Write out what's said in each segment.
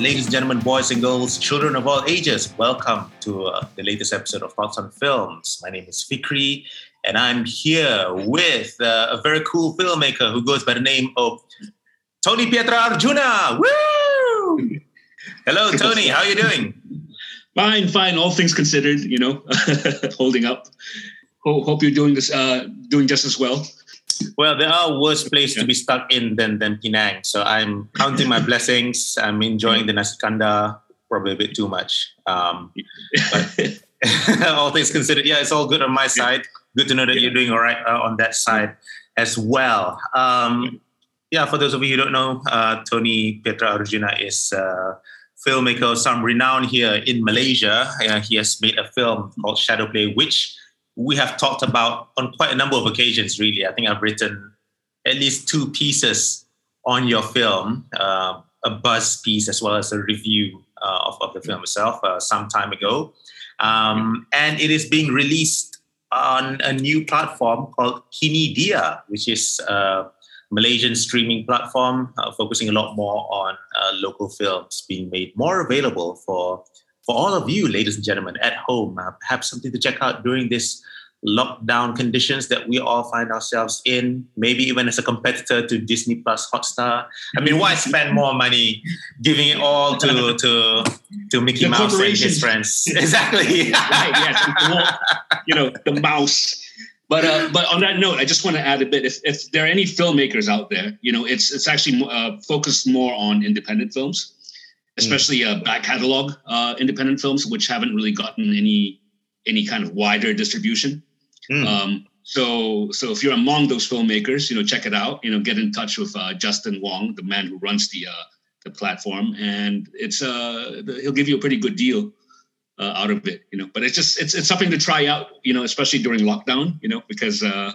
ladies and gentlemen, boys and girls, children of all ages. Welcome to uh, the latest episode of Thoughts on Films. My name is Fikri, and I'm here with uh, a very cool filmmaker who goes by the name of Tony Pietra Arjuna. Woo! Hello, Tony. How are you doing? Fine, fine. All things considered, you know, holding up. Hope you're doing this, uh, doing just as well. Well, there are worse places to be stuck in than, than Penang. So I'm counting my blessings. I'm enjoying the nasi kandar probably a bit too much. Um, but all things considered, yeah, it's all good on my side. Good to know that you're doing all right uh, on that side as well. Um, yeah, for those of you who don't know, uh, Tony Pietra Arjuna is a filmmaker of some renown here in Malaysia. Uh, he has made a film called Shadowplay, which we have talked about on quite a number of occasions, really. I think I've written at least two pieces on your film, uh, a buzz piece as well as a review uh, of, of the film itself uh, some time ago. Um, and it is being released on a new platform called Kini Dia, which is a Malaysian streaming platform uh, focusing a lot more on uh, local films being made more available for for all of you, ladies and gentlemen, at home, uh, perhaps something to check out during this lockdown conditions that we all find ourselves in, maybe even as a competitor to Disney Plus Hotstar. I mean, why spend more money giving it all to to to Mickey the Mouse and his friends? Exactly. right, yes. You know, the mouse. But uh, but on that note, I just want to add a bit. If, if there are any filmmakers out there, you know, it's it's actually uh, focused more on independent films especially uh, back catalog uh, independent films, which haven't really gotten any any kind of wider distribution. Mm. Um, so so if you're among those filmmakers, you know, check it out. You know, get in touch with uh, Justin Wong, the man who runs the uh, the platform, and it's uh he'll give you a pretty good deal uh, out of it. You know, but it's just it's it's something to try out. You know, especially during lockdown. You know, because uh,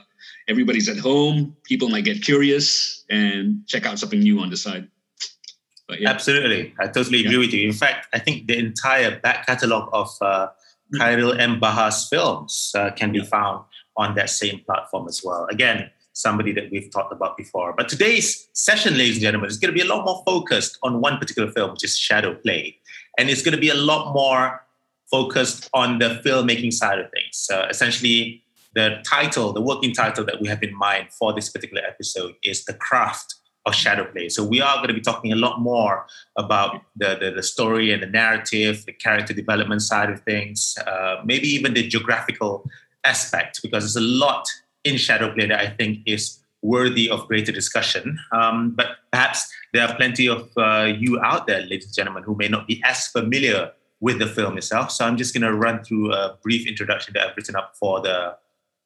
everybody's at home, people might get curious and check out something new on the side. Yeah. Absolutely, I totally agree yeah. with you. In fact, I think the entire back catalogue of uh, mm. Khairil M. Bahar's films uh, can be found on that same platform as well. Again, somebody that we've talked about before. But today's session, ladies and gentlemen, is going to be a lot more focused on one particular film, which is Shadow Play. And it's going to be a lot more focused on the filmmaking side of things. Uh, essentially, the title, the working title that we have in mind for this particular episode is The Craft of shadow play. So we are going to be talking a lot more about the, the, the story and the narrative, the character development side of things, uh, maybe even the geographical aspect, because there's a lot in shadow play that I think is worthy of greater discussion. Um, but perhaps there are plenty of uh, you out there, ladies and gentlemen, who may not be as familiar with the film itself. So I'm just going to run through a brief introduction that I've written up for the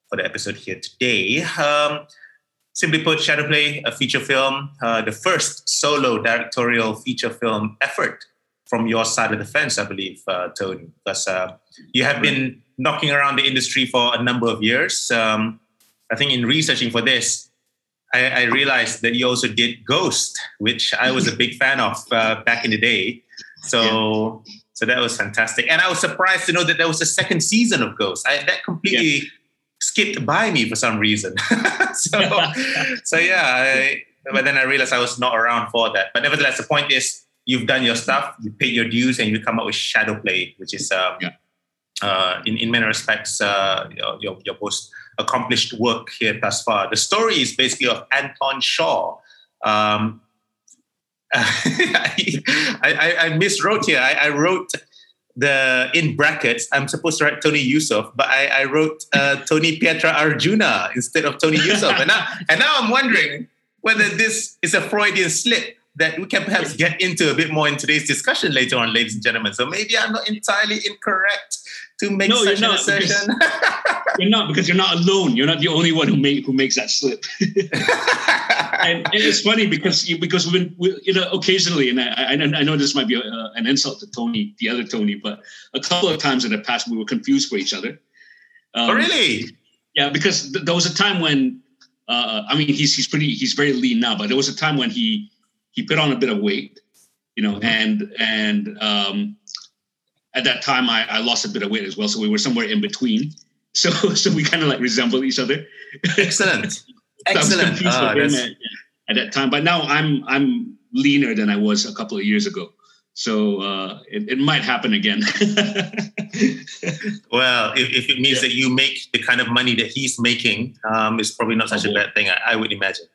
for the episode here today. Um, Simply put, Shadowplay, a feature film, uh, the first solo directorial feature film effort from your side of the fence, I believe, uh, Tony, because uh, you have been knocking around the industry for a number of years. Um, I think in researching for this, I, I, realized that you also did Ghost, which I was a big fan of uh, back in the day. So, yeah. so that was fantastic, and I was surprised to know that there was a second season of Ghost. I, that completely yeah skipped by me for some reason. so, so yeah, I, but then I realized I was not around for that. But nevertheless, the point is, you've done your stuff, you paid your dues, and you come up with Shadow Play, which is um, yeah. uh, in in many respects uh, your, your most accomplished work here thus far. The story is basically of Anton Shaw. Um, I, I, I miswrote here. I, I wrote the in brackets, I'm supposed to write Tony Yusuf, but I, I wrote uh, Tony Pietra Arjuna instead of Tony Yusuf, and now and now I'm wondering whether this is a Freudian slip that we can perhaps get into a bit more in today's discussion later on, ladies and gentlemen. So maybe I'm not entirely incorrect to make no, such an assertion. you're not because you're not alone. You're not the only one who make who makes that slip. and, and, it's funny because you, because when we, you know occasionally, and I, I, know this might be a, an insult to Tony, the other Tony, but a couple of times in the past we were confused for each other. Um, oh, really? Yeah, because th- there was a time when uh, I mean he's he's pretty he's very lean now, but there was a time when he he put on a bit of weight, you know, mm-hmm. and and um, at that time I, I lost a bit of weight as well, so we were somewhere in between. So so we kind of like resemble each other. Excellent. Excellent. Uh, at, at that time, but now I'm I'm leaner than I was a couple of years ago. So uh, it, it might happen again. well, if, if, it means yeah. that you make the kind of money that he's making, um, it's probably not such oh, a bad thing. I, I, would imagine.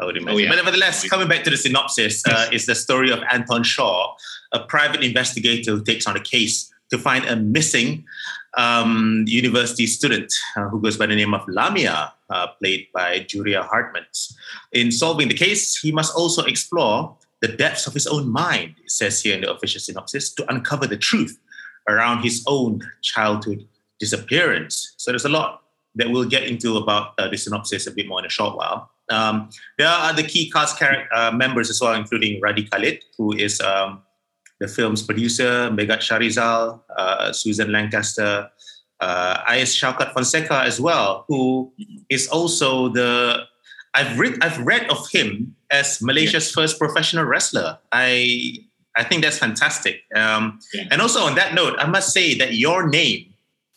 I would imagine. Oh, yeah. But nevertheless, coming back to the synopsis, uh, is the story of Anton Shaw, a private investigator who takes on a case to find a missing um, university student uh, who goes by the name of Lamia, uh, played by Julia Hartman. In solving the case, he must also explore the depths of his own mind, it says here in the official synopsis, to uncover the truth around his own childhood disappearance. So there's a lot that we'll get into about uh, the synopsis a bit more in a short while. Um, there are other key cast uh, members as well, including Radhi Khalid, who is um, the film's producer, Megat Sharizal, uh, Susan Lancaster, uh, Ayez Shaukat Fonseca as well, who is also the I've read I've read of him as Malaysia's yeah. first professional wrestler. I I think that's fantastic. Um, yeah. And also on that note, I must say that your name,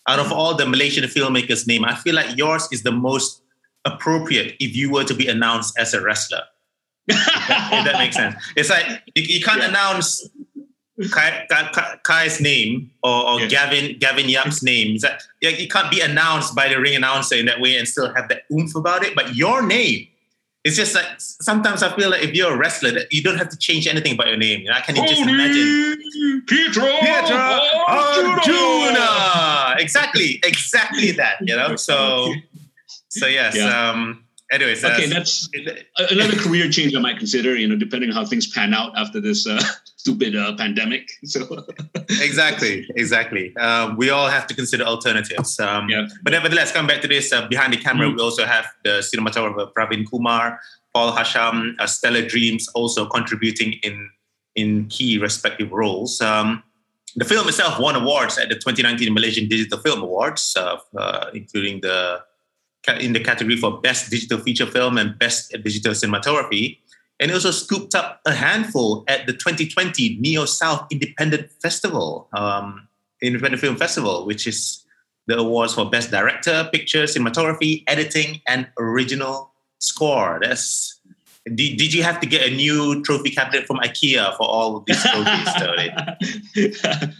out of all the Malaysian filmmakers' name, I feel like yours is the most appropriate if you were to be announced as a wrestler. if, that, if, that, makes sense. It's like you, you can't yeah. announce Kai, Kai, Kai's name or, or Gavin Gavin Yap's name. is That, you can't be announced by the ring announcer in that way and still have that oomph about it. But your name, it's just like sometimes I feel like if you're a wrestler, that you don't have to change anything about your name. You know, I can just imagine Pietro, Pietro Arjuna. Exactly, exactly that. You know, so so yes. Yeah. Um, anyways, okay, that's another career change I might consider. You know, depending on how things pan out after this uh, stupid uh, pandemic. So exactly, exactly. Um, we all have to consider alternatives. Um, yeah. But nevertheless, coming back to this, uh, behind the camera, mm-hmm. we also have the cinematographer Pravin Kumar, Paul Hasham, uh, Stellar Dreams, also contributing in in key respective roles. Um, the film itself won awards at the 2019 Malaysian Digital Film Awards, uh, uh, including the in the category for Best Digital Feature Film and Best Digital Cinematography. And it also scooped up a handful at the 2020 Neo South Independent Festival, um, Independent Film Festival, which is the awards for Best Director, Picture, Cinematography, Editing, and Original Score. That's did, did you have to get a new trophy cabinet from IKEA for all of these trophies,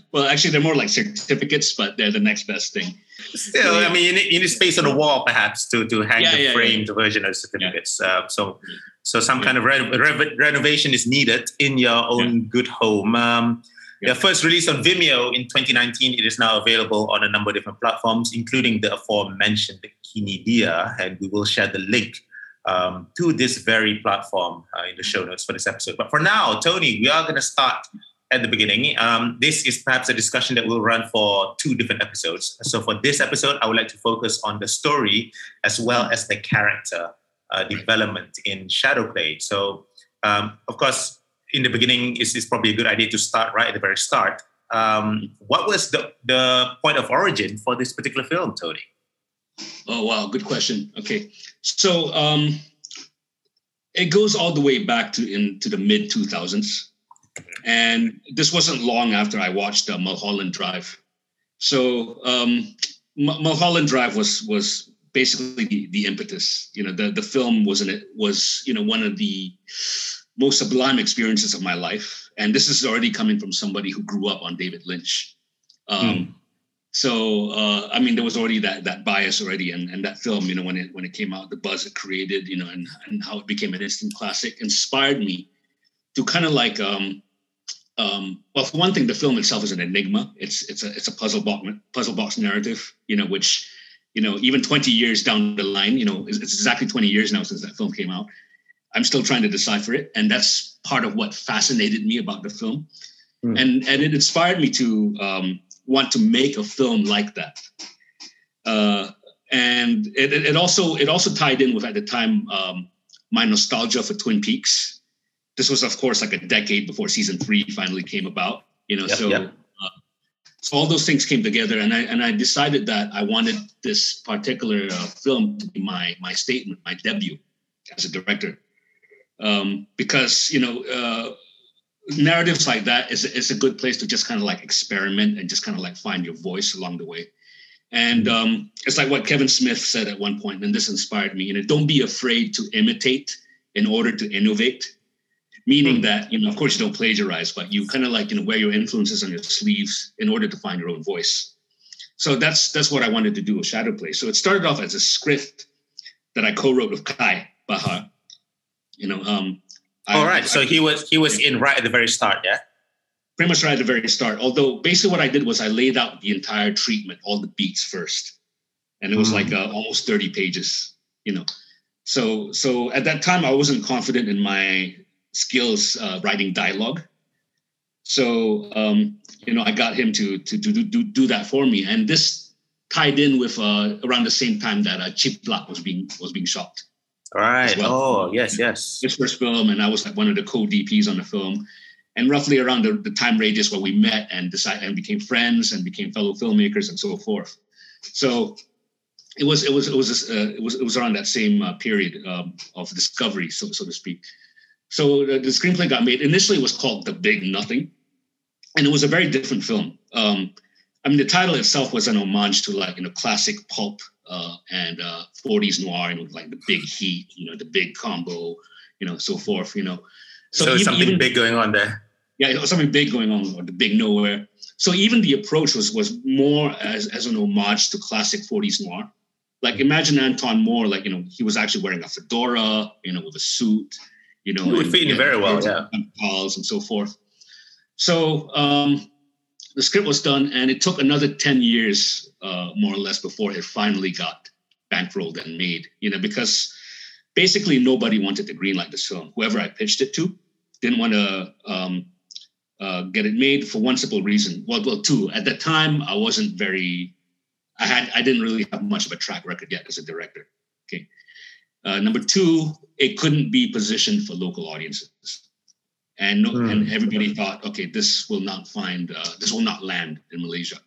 well, actually, they're more like certificates, but they're the next best thing. Still, I mean, you need, you need space on the wall, perhaps, to, to hang yeah, the yeah, framed version of certificates. Uh, so, so some kind of re- re- renovation is needed in your own good home. Um, yeah. first release on Vimeo in 2019, it is now available on a number of different platforms, including the aforementioned Kinidia, and we will share the link um, to this very platform uh, in the show notes for this episode. But for now, Tony, we are going to start at the beginning. Um, this is perhaps a discussion that will run for two different episodes. So for this episode, I would like to focus on the story as well as the character uh, development in Shadowplay. So, um, of course, in the beginning, is is probably a good idea to start right at the very start. Um, what was the, the point of origin for this particular film, Tony? Oh wow, good question. Okay, so um, it goes all the way back to into the mid two thousands, and this wasn't long after I watched uh, Mulholland Drive. So um, M- Mulholland Drive was was basically the, the impetus. You know, the the film was an, it was you know one of the most sublime experiences of my life, and this is already coming from somebody who grew up on David Lynch. Um, mm. So uh, I mean, there was already that that bias already, and, and that film, you know, when it when it came out, the buzz it created, you know, and, and how it became an instant classic, inspired me to kind of like, um, um, well, for one thing, the film itself is an enigma. It's it's a it's a puzzle box puzzle box narrative, you know, which you know even 20 years down the line, you know, it's, it's exactly 20 years now since that film came out. I'm still trying to decipher it, and that's part of what fascinated me about the film, mm. and and it inspired me to um, want to make a film like that. Uh, and it, it, also it also tied in with at the time um, my nostalgia for Twin Peaks. This was of course like a decade before season three finally came about. You know, yep, so yep. So all those things came together, and I and I decided that I wanted this particular uh, film to be my my statement, my debut as a director, um, because you know uh, narratives like that is, is a good place to just kind of like experiment and just kind of like find your voice along the way. And um, it's like what Kevin Smith said at one point, and this inspired me. You know, don't be afraid to imitate in order to innovate. Meaning hmm. that you know of course you don't plagiarize but you kind of like you know wear your influences on your sleeves in order to find your own voice. So that's that's what i wanted to do with shadow play. So it started off as a script that i co-wrote with Kai Bahar. You know um all right I, so I, he was he was in right at the very start yeah? Pretty much right at the very start. Although basically what i did was i laid out the entire treatment all the beats first. And it was mm. like uh, almost 30 pages you know. So so at that time i wasn't confident in my skills uh, writing dialogue. So um, you know, I got him to to do do do that for me, and this tied in with uh, around the same time that uh, Chip Black was being was being shot. All right. Well. Oh, yes, yes. His first film, and I was like one of the co-DPs on the film. And roughly around the, the time radius where we met and decided and became friends and became fellow filmmakers and so forth. So it was it was it was uh, it was it was around that same uh, period um, of discovery, so so to speak. So the, the, screenplay got made. Initially, it was called The Big Nothing, and it was a very different film. Um, I mean, the title itself was an homage to like you know classic pulp uh, and uh, 40s noir, you know, like the big heat, you know, the big combo, you know, so forth. You know, so, so even, something even, big going on there. Yeah, something big going on, or the big nowhere. So even the approach was was more as as an homage to classic 40s noir. Like imagine Anton Moore, like you know, he was actually wearing a fedora, you know, with a suit you know, it would fit you very well, yeah. Calls and so forth. So um, the script was done, and it took another ten years, uh, more or less, before it finally got bankrolled and made. You know, because basically nobody wanted to greenlight this film. Whoever I pitched it to didn't want to um, uh, get it made for one simple reason. Well, well, two. At that time, I wasn't very. I had. I didn't really have much of a track record yet as a director. Okay. Uh, number two, it couldn't be positioned for local audiences. And, mm. and everybody thought, okay, this will not find, uh, this will not land in Malaysia.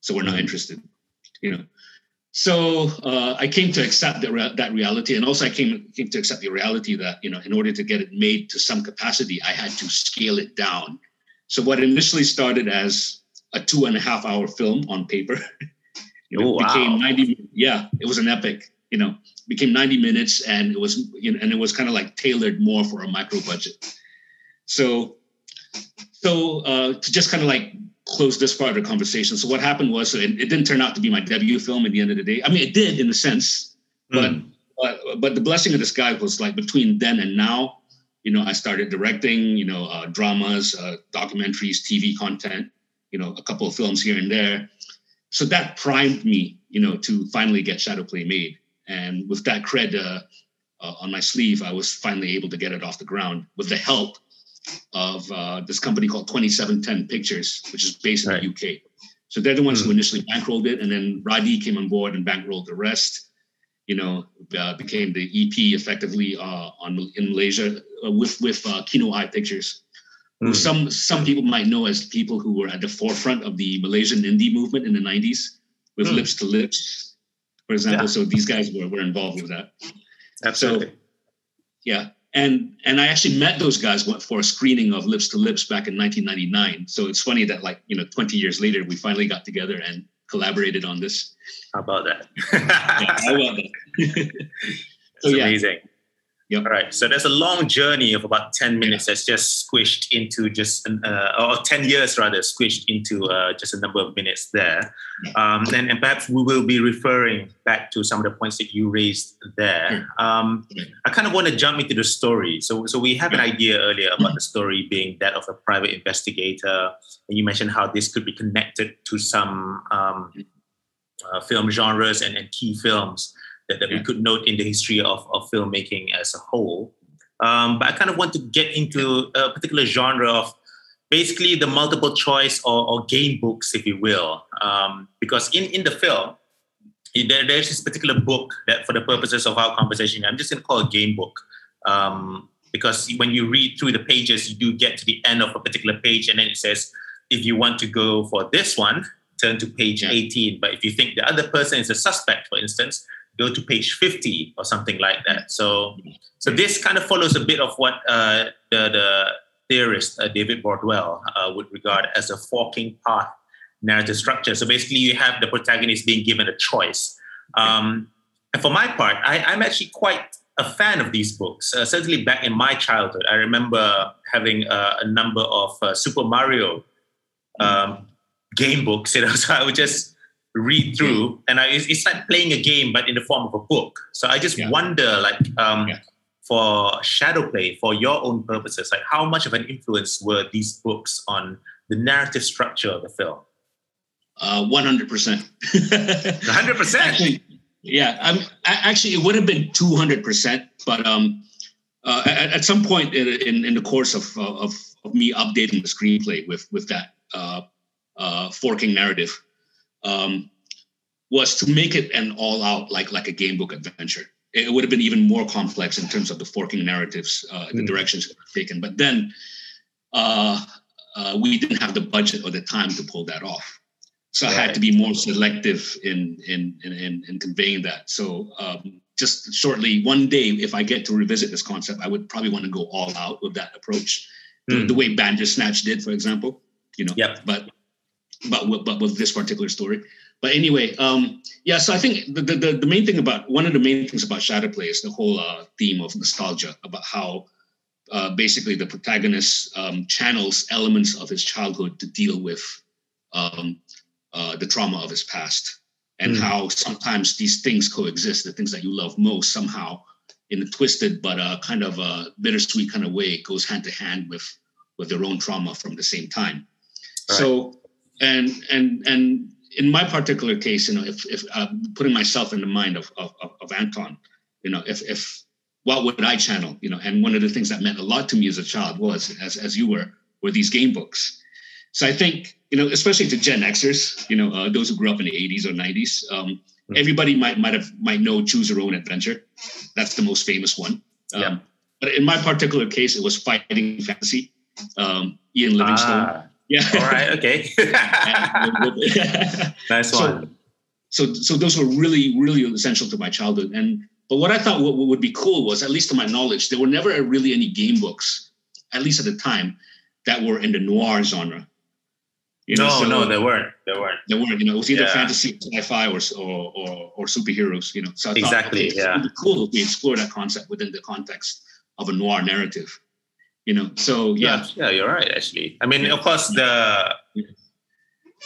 So we're not mm. interested, you know. So uh, I came to accept that, re- that reality. And also I came, came to accept the reality that, you know, in order to get it made to some capacity, I had to scale it down. So what initially started as a two and a half hour film on paper, you know, oh, wow. became 90, yeah, it was an epic you know, became 90 minutes and it was, you know, and it was kind of like tailored more for a micro budget. So, so uh, to just kind of like close this part of the conversation. So what happened was, so it, it, didn't turn out to be my debut film at the end of the day. I mean, it did in a sense, but, mm. but, but the blessing of this guy was like between then and now, you know, I started directing, you know, uh, dramas, uh, documentaries, TV content, you know, a couple of films here and there. So that primed me, you know, to finally get shadow play made. And with that cred uh, uh, on my sleeve, I was finally able to get it off the ground with the help of uh, this company called 2710 Pictures, which is based in right. the UK. So they're the ones mm-hmm. who initially bankrolled it, and then Radhi came on board and bankrolled the rest. You know, uh, became the EP effectively uh, on in Malaysia uh, with with Kino Eye Pictures. Mm-hmm. Some some people might know as people who were at the forefront of the Malaysian indie movement in the 90s with mm. Lips to Lips for example. Yeah. So these guys were, were involved with that. Absolutely. So, yeah. And and I actually met those guys for a screening of Lips to Lips back in 1999. So it's funny that like you know 20 years later we finally got together and collaborated on this. How about that? yeah, how about that? so yeah. amazing. Yep. All right. So there's a long journey of about 10 minutes that's just squished into just, uh, or 10 years rather, squished into uh, just a number of minutes there. Um, and, and perhaps we will be referring back to some of the points that you raised there. Um, I kind of want to jump into the story. So, so we have an idea earlier about the story being that of a private investigator. And you mentioned how this could be connected to some um, uh, film genres and, and key films that, that yeah. we could note in the history of, of filmmaking as a whole. Um, but I kind of want to get into a particular genre of basically the multiple choice or, or game books, if you will. Um, because in, in the film, there, there's this particular book that, for the purposes of our conversation, I'm just going to call a game book. Um, because when you read through the pages, you do get to the end of a particular page, and then it says, if you want to go for this one, turn to page yeah. 18. But if you think the other person is a suspect, for instance, go to page 50 or something like that. So, so this kind of follows a bit of what uh, the, the theorist uh, David Bordwell uh, would regard as a forking path narrative structure. So basically, you have the protagonist being given a choice. Um, and for my part, I, I'm actually quite a fan of these books. Uh, certainly back in my childhood, I remember having uh, a number of uh, Super Mario um, game books. You know, so I would just read through, and I, it's, like playing a game, but in the form of a book. So I just yeah. wonder, like, um, yeah. for shadow play, for your own purposes, like how much of an influence were these books on the narrative structure of the film? Uh, one hundred percent. Hundred percent. Yeah, I'm actually it would have been two hundred percent, but um, uh, at, at, some point in, in, in the course of, of, of me updating the screenplay with with that uh, uh, forking narrative, um, was to make it an all out like like a game book adventure. It would have been even more complex in terms of the forking narratives, uh, the mm. directions taken. But then uh, uh, we didn't have the budget or the time to pull that off. So right. I had to be more selective in in in, in conveying that. So um, just shortly, one day, if I get to revisit this concept, I would probably want to go all out with that approach, mm. the, hmm. the, way Bandersnatch did, for example. You know, yep. but but but with this particular story. But anyway, um, yeah. So I think the, the the main thing about one of the main things about Shadowplay is the whole uh, theme of nostalgia about how uh, basically the protagonist um, channels elements of his childhood to deal with um, uh, the trauma of his past and mm. how sometimes these things coexist the things that you love most somehow in a twisted but a kind of a bittersweet kind of way goes hand to hand with with their own trauma from the same time right. so and and and in my particular case you know if if uh, putting myself in the mind of, of of anton you know if if what would i channel you know and one of the things that meant a lot to me as a child was as as you were were these game books so I think, you know, especially to Gen Xers, you know, uh, those who grew up in the 80s or 90s, um, mm-hmm. everybody might might have might know Choose Your Own Adventure. That's the most famous one. Um, yeah. But in my particular case, it was Fighting Fantasy. Um, Ian Livingstone. Ah, yeah. All right. Okay. nice one. So, so those were really, really essential to my childhood. And but what I thought what would be cool was, at least to my knowledge, there were never really any game books, at least at the time, that were in the noir genre. You know, no, so no, there weren't. There weren't. There weren't. You know, it was either yeah. fantasy, sci-fi, or, or or or superheroes. You know, so I exactly. Thought, okay, yeah. cool if we explore that concept within the context of a noir narrative. You know, so yeah. Yeah, yeah you're right. Actually, I mean, of course, the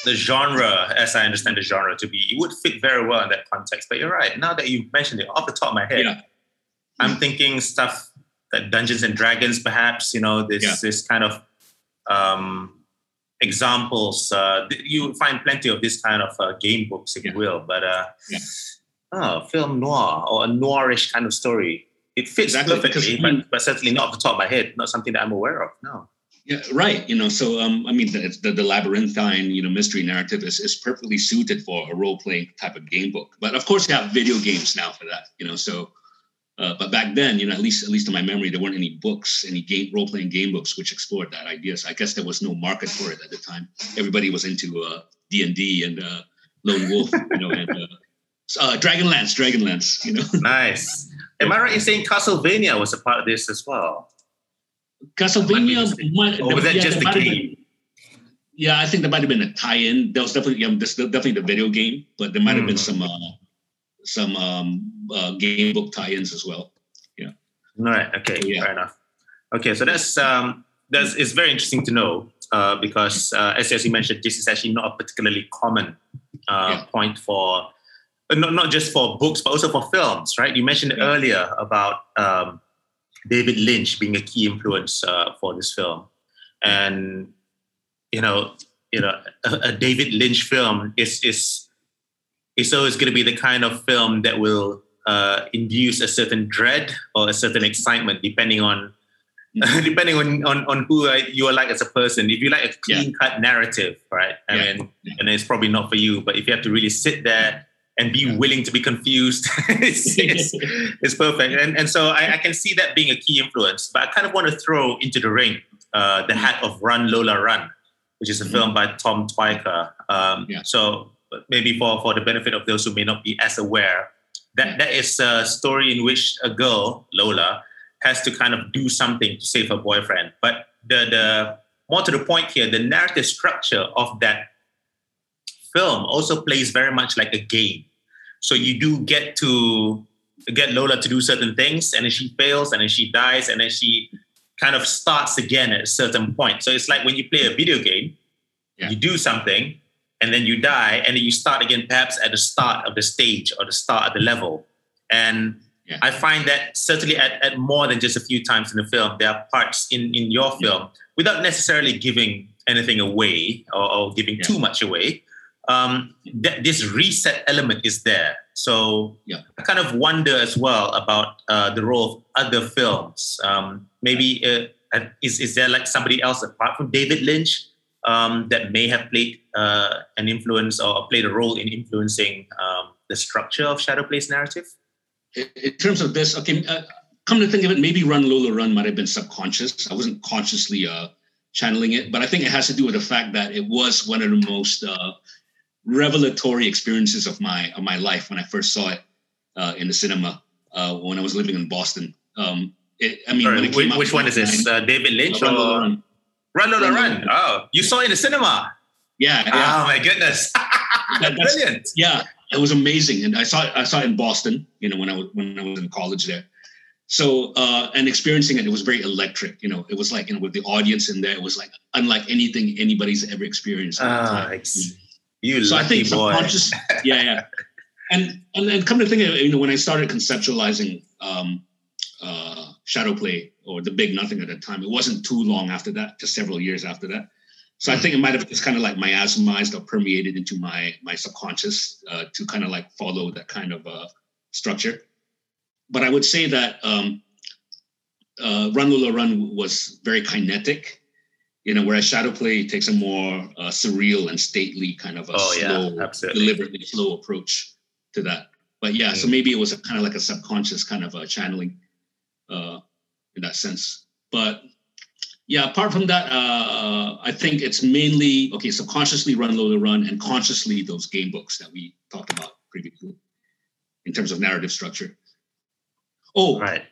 the genre, as I understand the genre to be, it would fit very well in that context. But you're right. Now that you mentioned it, off the top of my head, yeah. I'm thinking stuff that Dungeons and Dragons, perhaps. You know, this yeah. this kind of um, examples. Uh, you find plenty of this kind of uh, game books, if yeah. you will. But uh, yeah. oh, film noir or a noirish kind of story. It fits exactly, perfectly, but, but certainly not off the top of my head. Not something that I'm aware of. No. Yeah, right. You know, so um, I mean, the, the, the labyrinthine, you know, mystery narrative is, is perfectly suited for a role playing type of game book. But of course, you have video games now for that. You know, so uh, but back then, you know, at least at least in my memory, there weren't any books, any game role playing game books which explored that idea. So I guess there was no market for it at the time. Everybody was into uh, D and D and uh, Lone Wolf, you know, and uh, uh, Dragonlance, Dragonlance, you know. nice. Am I right in saying Castlevania was a part of this as well? Castlevania, might, or was that yeah, just the game? Been, yeah, I think there might have been a tie-in. There was definitely, yeah, definitely the video game, but there might have mm. been some uh, some um, uh, game book tie-ins as well. Yeah. All right. Okay. Yeah. Fair enough. Okay. So that's um, that's it's very interesting to know uh, because uh, as, as you mentioned, this is actually not a particularly common uh, yeah. point for not not just for books but also for films, right? You mentioned yeah. earlier about um, David Lynch being a key influence uh, for this film, and you know, you know, a, a David Lynch film is is is always going to be the kind of film that will uh, induce a certain dread or a certain excitement, depending on depending on, on on who you are like as a person. If you like a clean cut narrative, right? I yeah. mean, yeah. and it's probably not for you. But if you have to really sit there and be willing to be confused, it's, perfect. And and so I, I, can see that being a key influence. But I kind of want to throw into the ring uh, the hat of Run Lola Run, which is a mm-hmm. film by Tom Tykwer. Um, so maybe for, for the benefit of those who may not be as aware, that, that is a story in which a girl, Lola, has to kind of do something to save her boyfriend. But the, the more to the point here, the narrative structure of that film also plays very much like a game. So you do get to get Lola to do certain things, and then she fails, and then she dies, and then she kind of starts again at a certain point. So it's like when you play a video game, yeah. you do something, and then you die, and then you start again, perhaps at the start of the stage or the start of the level. And yeah. I find that certainly at, at more than just a few times in the film, there are parts in, in your film without necessarily giving anything away or, or giving yeah. too much away. Um, th- this reset element is there. So yeah. I kind of wonder as well about uh, the role of other films. Um, maybe uh, is, is there like somebody else apart from David Lynch um, that may have played uh, an influence or played a role in influencing um, the structure of Shadow Shadowplay's narrative? In terms of this, okay, uh, come to think of it, maybe Run Lola Run might have been subconscious. I wasn't consciously uh, channeling it, but I think it has to do with the fact that it was one of the most uh, revelatory experiences of my of my life when I first saw it uh, in the cinema uh, when I was living in Boston. Um, it, I mean, Sorry, which, which one is this? Uh, David Lynch Run, or Run. Run, Run, Run. Oh, you saw it in the cinema. Yeah. yeah. Oh my goodness! that, Brilliant. Yeah, it was amazing, and I saw it, I saw it in Boston. You know, when I was when I was in college there. So uh, and experiencing it, it was very electric. You know, it was like you know with the audience in there, it was like unlike anything anybody's ever experienced. Ah, you so I think boy. subconscious, yeah, yeah. And, and and come to think of it, you know, when I started conceptualizing um, uh, shadow play or the big nothing at that time, it wasn't too long after that, just several years after that. So I think it might have just kind of like miasmized or permeated into my my subconscious uh, to kind of like follow that kind of uh, structure. But I would say that um, uh, Run Lola Run was very kinetic you know, whereas shadow play takes a more uh, surreal and stately kind of a oh, slow, yeah, deliberately slow approach to that. But yeah, mm. so maybe it was a kind of like a subconscious kind of a channeling uh, in that sense. But yeah, apart from that, uh, I think it's mainly okay. Subconsciously run Lola run, and consciously those game books that we talked about previously in terms of narrative structure. Oh, right.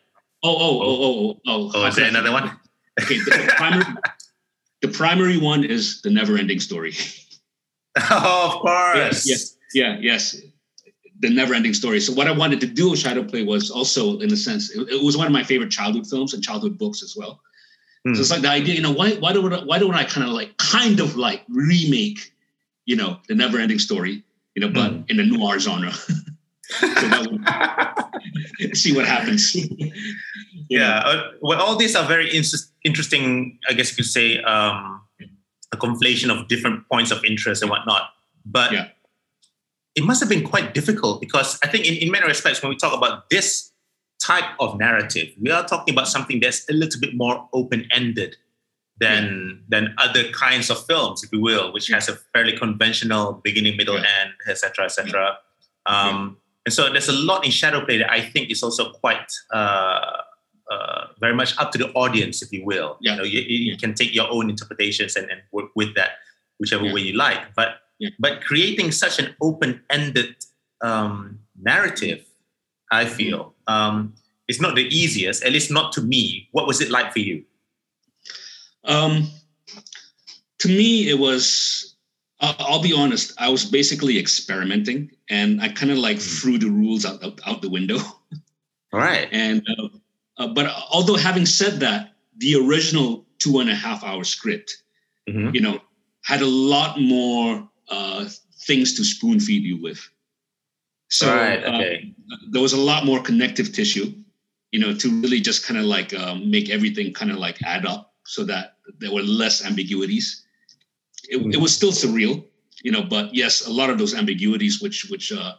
Oh, oh, oh, oh, oh. Oh, is there another one? Okay, the primary, the primary one is the never ending story. oh, of course. Yes, yes, yeah, yes. The never ending story. So, what I wanted to do with Shadow Play was also, in a sense, it, it was one of my favorite childhood films and childhood books as well. Mm. So it's like the idea, you know, why why don't I, why don't I kind of like kind of like remake, you know, the never ending story, you know, but mm. in the noir genre. so would see what happens. Yeah, uh, well, all these are very interesting interesting, I guess you could say, um, a conflation of different points of interest and whatnot. But yeah. it must have been quite difficult because I think, in, in many respects, when we talk about this type of narrative, we are talking about something that's a little bit more open ended than yeah. than other kinds of films, if you will, which has a fairly conventional beginning, middle, yeah. end, etc., etc. Um, and so there's a lot in Shadow Play that I think is also quite uh, uh, very much up to the audience, if you will. Yeah. You know, you, you yeah. can take your own interpretations and, and work with that, whichever yeah. way you like. But but creating such an open-ended um, narrative, I feel, um, is not the easiest. At least not to me. What was it like for you? Um, to me, it was. I'll be honest. I was basically experimenting, and I kind of like mm. threw the rules out, out, out the window. All right. And uh, uh, but although having said that, the original two and a half hour script, mm-hmm. you know, had a lot more uh, things to spoon feed you with. So right, uh, okay. there was a lot more connective tissue, you know, to really just kind of like um, make everything kind of like add up so that there were less ambiguities. It, mm. it, was still surreal, you know, but yes, a lot of those ambiguities, which which uh,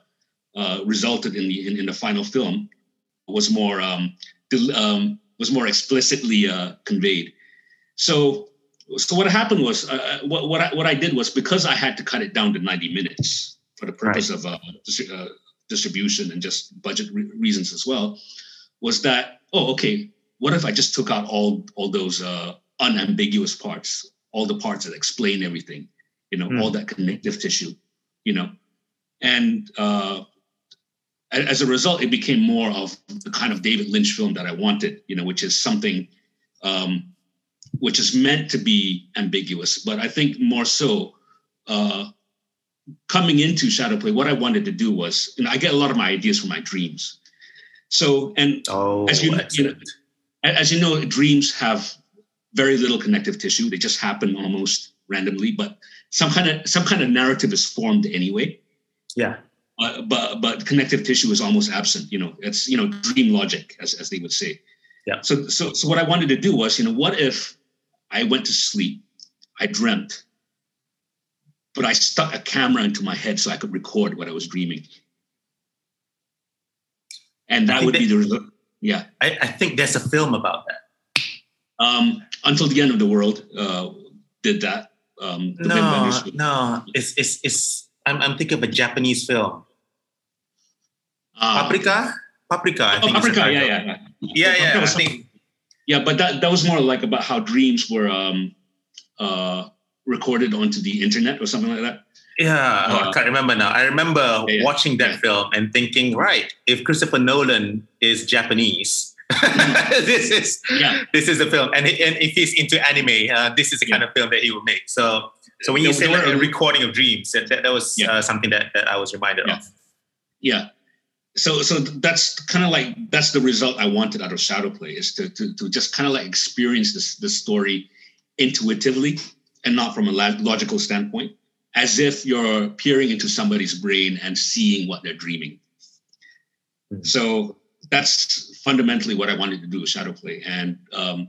uh, resulted in the in, in, the final film, was more um, um, was more explicitly uh, conveyed. So, so what happened was uh, uh, what what I, what I did was because I had to cut it down to ninety minutes for the purpose right. of uh, dis- uh, distribution and just budget re- reasons as well, was that oh okay, what if I just took out all all those uh, unambiguous parts, all the parts that explain everything, you know, mm. all that connective tissue, you know, and as a result, it became more of the kind of David Lynch film that I wanted, you know, which is something um, which is meant to be ambiguous. But I think more so, uh, coming into Shadow Play, what I wanted to do was, you know, I get a lot of my ideas from my dreams. So, and oh, as you, you know, as you know, dreams have very little connective tissue. They just happen almost randomly, but some kind of some kind of narrative is formed anyway. Yeah. But but connective tissue is almost absent. You know, it's you know dream logic, as as they would say. Yeah. So so so what I wanted to do was, you know, what if I went to sleep, I dreamt, but I stuck a camera into my head so I could record what I was dreaming, and that would that, be the result. Yeah. I, I think there's a film about that. Um, Until the End of the World uh, did that. Um, no, no, it's it's it's. I'm I'm thinking of a Japanese film. Uh, Paprika, Paprika. I oh, Paprika. Yeah, yeah, yeah, yeah. yeah I think. Yeah, but that that was more like about how dreams were um, uh, recorded onto the internet or something like that. Yeah, uh, I can't remember now. I remember yeah, watching that yeah. film and thinking, right, if Christopher Nolan is Japanese, this is yeah. this is the film, and and if he's into anime, uh, this is the kind of film that he would make. So so when you say like a recording of dreams, that that, that was uh, something that, that I was reminded of. Yeah. So so that's kind of like that's the result I wanted out of Shadow Play is to to, to just kind of like experience this this story intuitively and not from a logical standpoint, as if you're peering into somebody's brain and seeing what they're dreaming. Mm-hmm. So that's fundamentally what I wanted to do with shadow play, and um,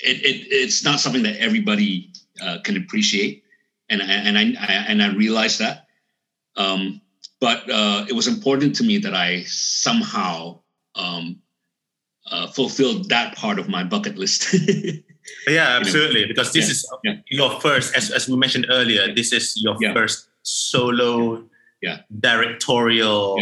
it, it, it's not something that everybody uh, can appreciate, and and I, I and I realized that. Um, but uh, it was important to me that I somehow um, uh, fulfilled that part of my bucket list. yeah, absolutely. Because this yeah. is yeah. your first, as, as we mentioned earlier, this is your yeah. first solo yeah. directorial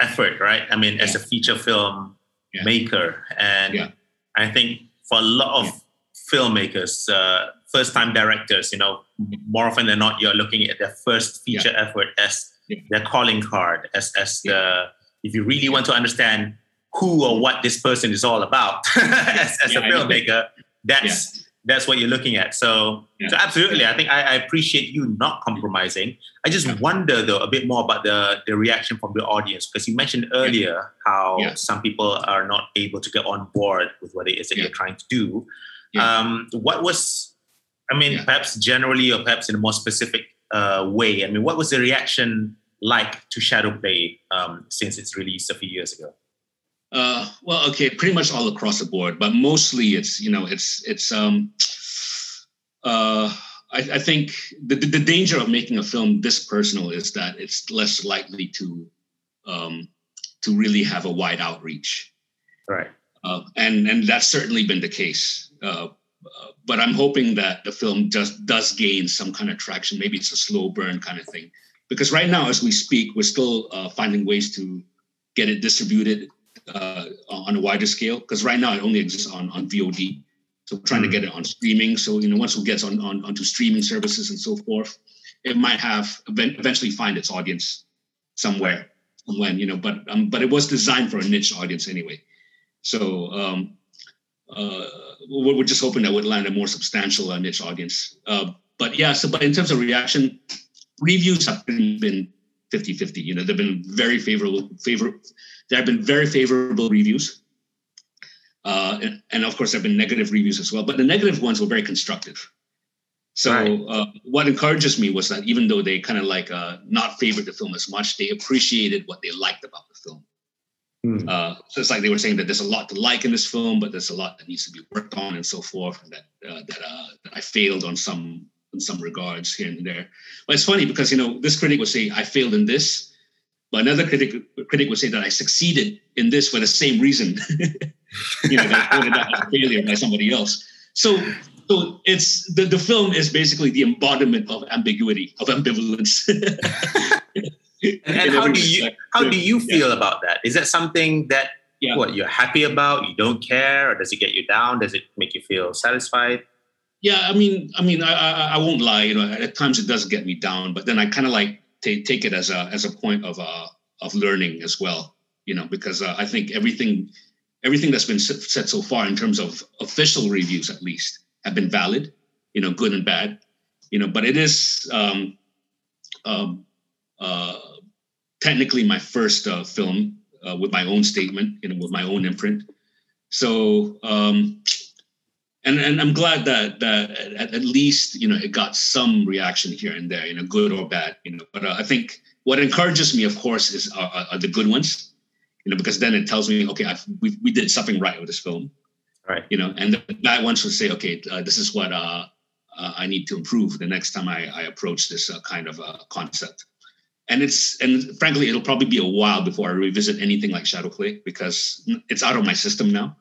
effort, right? I mean, as a feature film maker. And I think for a lot of filmmakers, uh, first time directors, you know, mm-hmm. more often than not, you're looking at their first feature effort as their calling card, as, as the, if you really want to understand who or what this person is all about as, as a filmmaker, that's yeah. that's what you're looking at. So, yeah. so absolutely, I think I, I, appreciate you not compromising. I just wonder though a bit more about the the reaction from the audience because you mentioned earlier how some people are not able to get on board with what it is that you're trying to do. Um, what was, I mean, perhaps generally or perhaps in a more specific uh, way. I mean, what was the reaction like to Shadow Play um, since its release a few years ago? Uh, well, okay, pretty much all across the board, but mostly it's you know it's it's um, uh, I, I think the, the danger of making a film this personal is that it's less likely to um, to really have a wide outreach. Right. Uh, and and that's certainly been the case. Uh, uh, but I'm hoping that the film just does gain some kind of traction. Maybe it's a slow burn kind of thing, because right now, as we speak, we're still uh, finding ways to get it distributed uh, on a wider scale because right now it only exists on, on VOD. So we're trying mm-hmm. to get it on streaming. So you know, once it gets on, on onto streaming services and so forth, it might have eventually find its audience somewhere when you know. But um, but it was designed for a niche audience anyway. So um, uh, we're just hoping that would land a more substantial uh, niche audience. Uh, but yeah, so but in terms of reaction, reviews have been 50-50. You know, they've been very favorable, favor, there have been very favorable reviews. Uh, and, and, of course, there have been negative reviews as well, but the negative ones were very constructive. So, right. uh, what encourages me was that even though they kind of like uh, not favored the film as much, they appreciated what they liked about the film. Mm. Uh, so it's like they were saying that there's a lot to like in this film, but there's a lot that needs to be worked on and so forth, and that uh, that, uh, that I failed on some in some regards here and there. But it's funny because you know this critic would say I failed in this, but another critic critic would say that I succeeded in this for the same reason. you know, that out a failure by somebody else. So, so it's the, the film is basically the embodiment of ambiguity, of ambivalence. and, and how do you how do you feel yeah. about that? Is that something that yeah. what you're happy about? You don't care, or does it get you down? Does it make you feel satisfied? Yeah, I mean, I mean, I, I, I won't lie. You know, at times it does get me down, but then I kind of like take take it as a as a point of uh, of learning as well. You know, because uh, I think everything everything that's been said so far in terms of official reviews, at least, have been valid. You know, good and bad. You know, but it is um, um, uh, technically my first uh, film uh, with my own statement, you know, with my own imprint. So, um, and and I'm glad that that at, at, least you know it got some reaction here and there, you know, good or bad, you know. But uh, I think what encourages me, of course, is uh, are the good ones, you know, because then it tells me, okay, I've, we we did something right with this film, right? You know, and the bad ones would say, okay, uh, this is what uh, uh, I need to improve the next time I, I approach this uh, kind of concept. And it's and frankly, it'll probably be a while before I revisit anything like Shadow Play because it's out of my system now.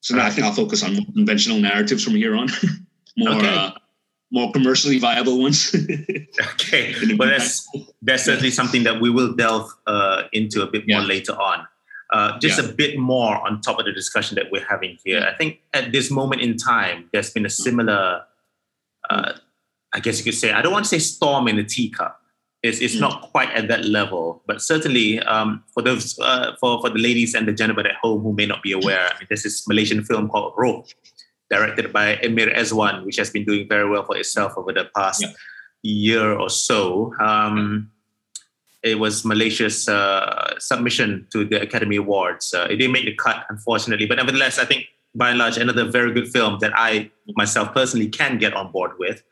So now I think I'll focus on more conventional narratives from here on, more okay. uh, more commercially viable ones. okay, but that's that's certainly something that we will delve uh, into a bit more yeah. later on. Uh, just yeah. a bit more on top of the discussion that we're having here. Yeah. I think at this moment in time, there's been a similar, uh, I guess you could say, I don't want to say storm in the teacup, it's, it's mm. not quite at that level, but certainly um, for those uh, for for the ladies and the gentlemen at home who may not be aware, I mean, there's this Malaysian film called Roh, directed by Emir Ezwan, which has been doing very well for itself over the past yeah. year or so. Um, it was Malaysia's uh, submission to the Academy Awards. Uh, it didn't make the cut, unfortunately, but nevertheless, I think by and large, another very good film that I myself personally can get on board with.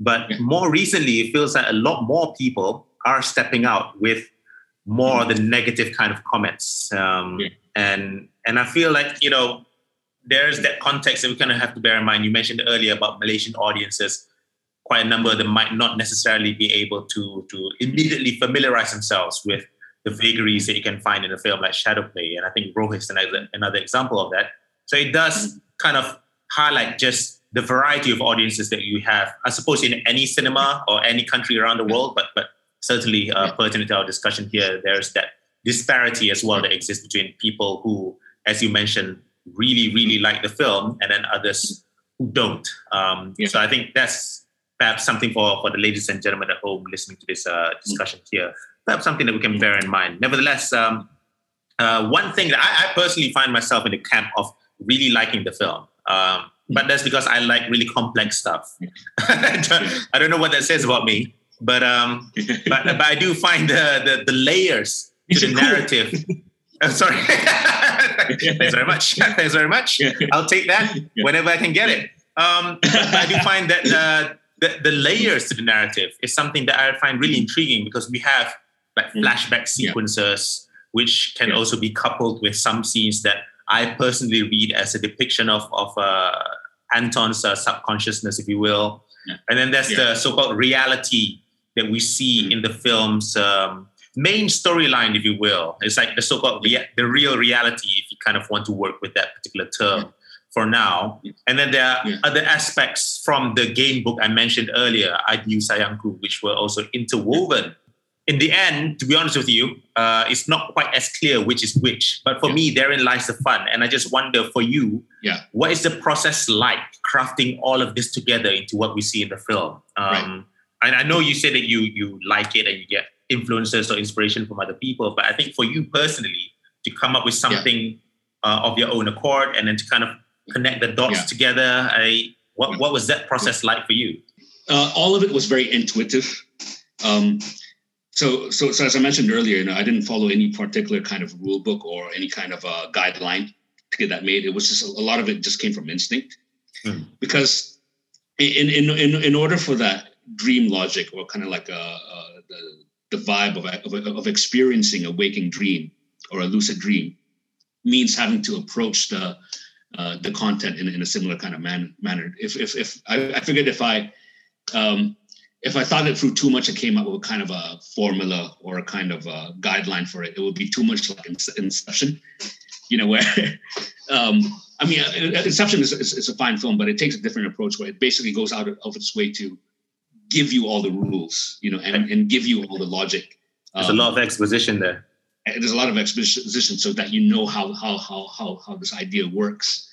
But more recently, it feels like a lot more people are stepping out with more of the negative kind of comments. Um, yeah. And and I feel like you know there's that context that we kind of have to bear in mind. You mentioned earlier about Malaysian audiences. Quite a number of them might not necessarily be able to to immediately familiarize themselves with the vagaries that you can find in a film like Shadowplay. And I think Roh is another, another example of that. So it does mm-hmm. kind of highlight just the variety of audiences that you have, I suppose, in any cinema or any country around the world, but but certainly uh, pertinent to our discussion here, there's that disparity as well that exists between people who, as you mentioned, really really like the film, and then others who don't. Um, yeah. So I think that's perhaps something for for the ladies and gentlemen at home listening to this uh, discussion here. Perhaps something that we can bear in mind. Nevertheless, um, uh, one thing that I, I, personally find myself in the camp of really liking the film. Um, but that's because I like really complex stuff. I don't know what that says about me, but um, but, but I do find the the, the layers to the narrative. Oh, sorry. Thanks very much. Thanks very much. I'll take that whenever I can get it. Um, I do find that uh, the, the layers to the narrative is something that I find really intriguing because we have like mm. flashback sequences, which can also be coupled with some scenes that I personally read as a depiction of of uh, Anton's uh, subconsciousness, if you will. Yeah. And then there's yeah. the so-called reality that we see mm-hmm. in the film's um, main storyline, if you will. It's like the so-called rea- the real reality, if you kind of want to work with that particular term. Yeah. For now, and then there are other aspects from the game book I mentioned earlier, Adieu Sayangku, which were also interwoven in the end, to be honest with you, uh, it's not quite as clear which is which. But for yeah. me, therein lies the fun. And I just wonder for you, yeah. what is the process like crafting all of this together into what we see in the film? Um, right. And I know you say that you you like it and you get influences or inspiration from other people, but I think for you personally, to come up with something yeah. uh, of your own accord and then to kind of connect the dots yeah. together, I, what, what was that process like for you? Uh, all of it was very intuitive. Um, so, so, so as I mentioned earlier, you know, I didn't follow any particular kind of rule book or any kind of a uh, guideline to get that made. It was just a, lot of it just came from instinct, mm. because in, in in in order for that dream logic or kind of like a, a the, the vibe of, of of experiencing a waking dream or a lucid dream means having to approach the uh, the content in, in a similar kind of man, manner. If if if I, I figured if I um, if I thought it through too much, I came up with kind of a formula or a kind of a guideline for it. It would be too much like Inception, you know, where, um, I mean, uh, Inception is, is, is, a fine film, but it takes a different approach where it basically goes out of, its way to give you all the rules, you know, and, and give you all the logic. There's um, a lot of exposition there. There's a lot of exposition so that you know how, how, how, how, how this idea works,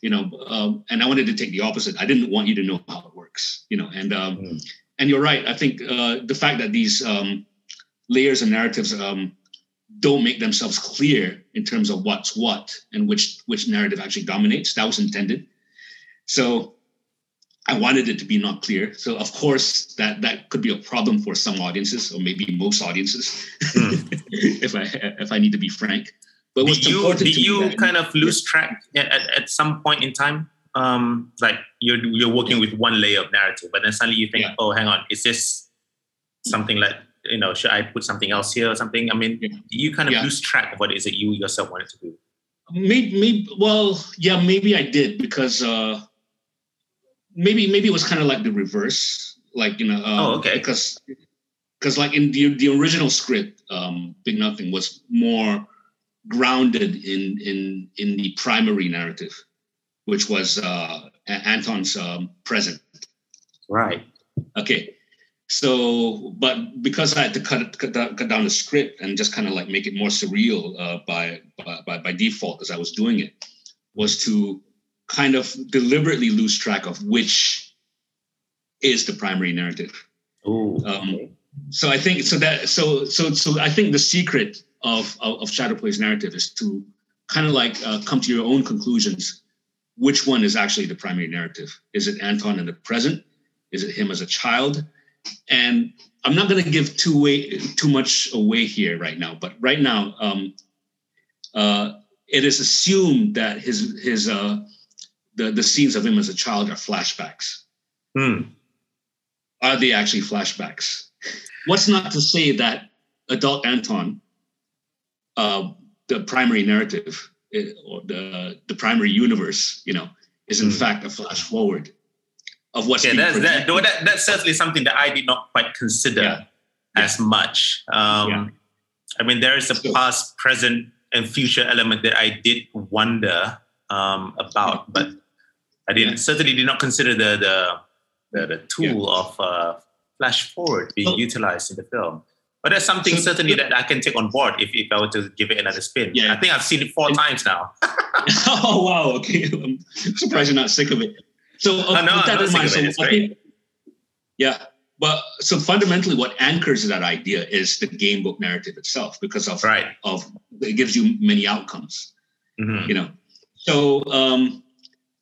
you know, um, and I wanted to take the opposite. I didn't want you to know how it works, you know, and, um, mm and you're right. I think uh, the fact that these um, layers and narratives um, don't make themselves clear in terms of what's what and which which narrative actually dominates that was intended. So I wanted it to be not clear. So of course that that could be a problem for some audiences or maybe most audiences, mm. if I if I need to be frank. But did you did you kind of lose track at, at some point in time? Um, like you're you're working with one layer of narrative, but then suddenly you think, yeah. oh, hang on, is this something like you know, should I put something else here or something? I mean, yeah. you kind of yeah. lose track of what it is that you yourself wanted to do. Maybe, maybe, well, yeah, maybe I did because uh, maybe maybe it was kind of like the reverse, like you know. Um, oh, okay. Because because like in the the original script, um, Big Nothing was more grounded in in in the primary narrative, which was uh, Anton's um, present. Right. Okay. So, but because I had to cut, cut, down, cut down the script and just kind of like make it more surreal uh, by, by by default as I was doing it, was to kind of deliberately lose track of which is the primary narrative. Oh. Um, so I think so that so so so I think the secret of of, of Shadowplay's narrative is to kind of like uh, come to your own conclusions. Which one is actually the primary narrative? Is it Anton in the present? Is it him as a child? And I'm not going to give too way too much away here right now, but right now, um, uh, it is assumed that his his uh, the the scenes of him as a child are flashbacks. Hmm. Are they actually flashbacks? What's not to say that adult Anton, uh, the primary narrative eh, or the the primary universe, you know, is in hmm. fact a flash forward of what's yeah, that's, that, that, that's certainly something that I did not quite consider yeah. as much. Um, yeah. I mean, there is a so, past, present, and future element that I did wonder um, about, but I didn't certainly did not consider the the the, the tool of uh, flash forward being utilized in the film. But that's something so, certainly that I can take on board if, if I were to give it another spin. Yeah. I think I've seen it four times now. oh wow! Okay, I'm surprised you're not sick of it. So uh, no, with that in mind, so think, yeah, but so fundamentally, what anchors that idea is the game book narrative itself, because of right. of it gives you many outcomes. Mm-hmm. You know, so um,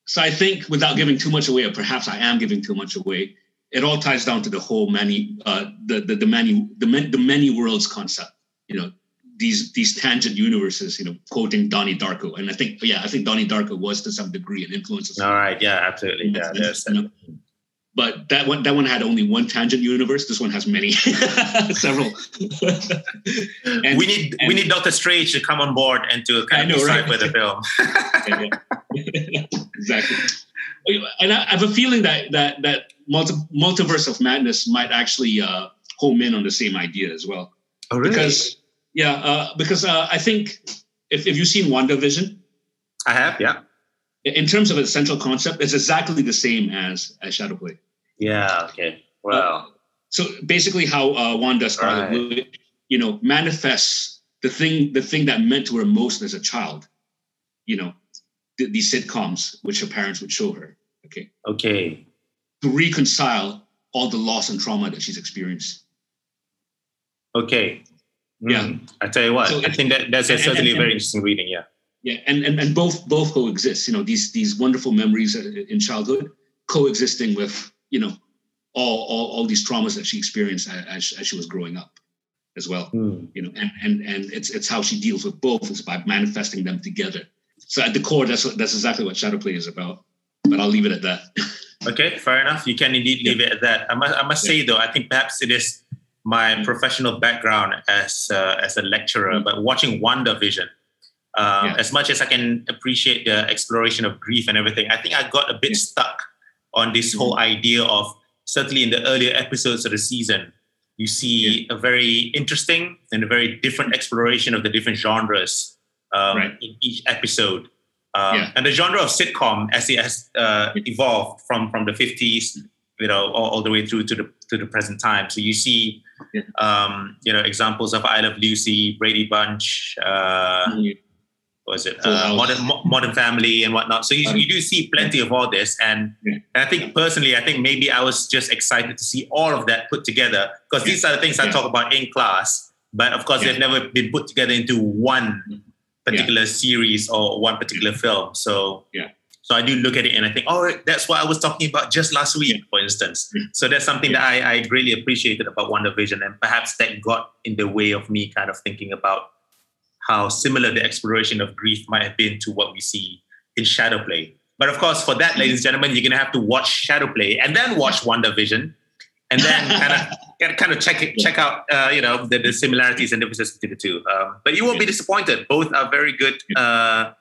so I think without giving too much away, or perhaps I am giving too much away, it all ties down to the whole many uh, the, the the many the, the many worlds concept. You know, these these tangent universes, you know, quoting Donnie Darko, and I think yeah, I think Donnie Darko was to some degree an influence. All right, yeah, absolutely, yeah. You know, but that one that one had only one tangent universe. This one has many, several. and, we need and, we need Doctor Strange to come on board and to kind of decide right? the film. exactly. And I have a feeling that that that multi, multiverse of madness might actually uh, home in on the same idea as well. Oh, really? Because yeah, uh, because uh, I think if, if you've seen WandaVision, I have, yeah. In terms of its central concept, it's exactly the same as as Shadowplay. Yeah. Okay. Well. Uh, so basically, how uh, Wanda Scarlet, right. you know, manifests the thing the thing that meant to her most as a child. You know, th- these sitcoms which her parents would show her. Okay. Okay. To reconcile all the loss and trauma that she's experienced. Okay. Yeah, mm. I tell you what, so, I think that that's and, certainly and, and, a very interesting reading. Yeah, yeah, and, and and both both coexist. You know, these these wonderful memories in childhood coexisting with you know all all, all these traumas that she experienced as, as she was growing up as well. Mm. You know, and and and it's it's how she deals with both is by manifesting them together. So at the core, that's that's exactly what shadow play is about. But I'll leave it at that. okay, fair enough. You can indeed leave yeah. it at that. I must I must yeah. say though, I think perhaps it is my professional background as uh, as a lecturer, mm-hmm. but watching WandaVision, uh, yeah. as much as I can appreciate the exploration of grief and everything, I think I got a bit stuck on this mm-hmm. whole idea of certainly in the earlier episodes of the season, you see a very interesting and a very different exploration of the different genres um, right. in each episode. Um, and the genre of sitcom as it has uh, evolved from from the 50s you know all, all, the way through to the to the present time. So you see yeah. um, you know examples of i love lucy brady bunch uh, mm-hmm. was it? Uh, modern modern family and whatnot. So you, you do see plenty of all this. And, and i think personally i think maybe i was just excited to see all of that put together. Because these are the things i talk about in class but of course they've never been put together into one particular series or one particular film. So yeah. so I do look at it and I think, oh, that's what I was talking about just last week, for instance. So that's something that I, I greatly appreciated about WandaVision, And perhaps that got in the way of me kind of thinking about how similar the exploration of grief might have been to what we see in Shadowplay. But of course, for that, mm-hmm. ladies and gentlemen, you're going to have to watch Shadowplay and then watch mm-hmm. WandaVision, and then kind of kind of check it, check out uh, you know the, the, similarities and differences between the two. Um, but you won't be disappointed. Both are very good uh,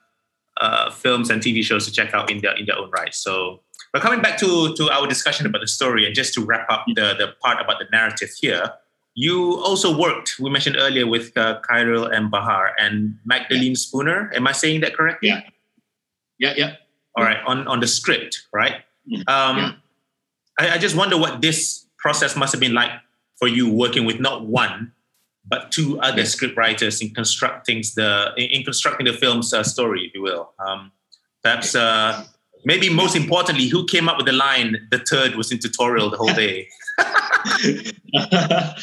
uh, films and TV shows to check out in their in their own right. So, but coming back to to our discussion about the story, and just to wrap up the the part about the narrative here. You also worked, we mentioned earlier, with uh, Khairil M. Bahar and Magdalene yeah. Spooner. Am I saying that correctly? Yeah. Yeah, yeah. All right, on, on the script, right? Mm-hmm. Um, yeah. I, I just wonder what this process must have been like for you working with not one, but two other yeah. script writers in constructing the in constructing the film's uh, story, if you will. Um, perhaps, uh, maybe most importantly, who came up with the line "the turd was in tutorial the whole day"?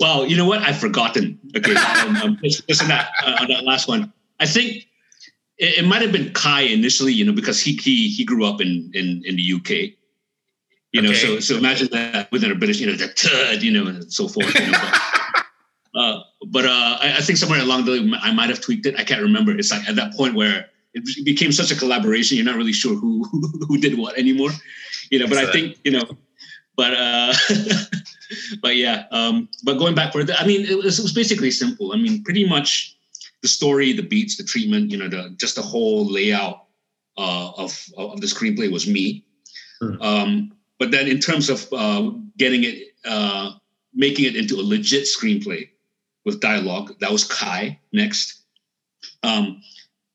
well, you know what? I've forgotten. Okay, um, um, just, on that uh, on that last one. I think it, it might have been Kai initially, you know, because he he he grew up in in in the UK. You know, okay. so so imagine that within a British, you know, the turd, you know, and so forth. You know, but uh, but uh, I, I, think somewhere along the way I might have tweaked it. I can't remember. It's like at that point where it became such a collaboration, you're not really sure who who, did what anymore. You know, but I think you know but uh, but yeah, um, but going back for further, I mean, it was, it was basically simple. I mean, pretty much the story, the beats, the treatment, you know, the just the whole layout uh, of of the screenplay was me. Hmm. Um, but then in terms of uh, getting it, uh, making it into a legit screenplay with dialogue, that was Kai next. Um,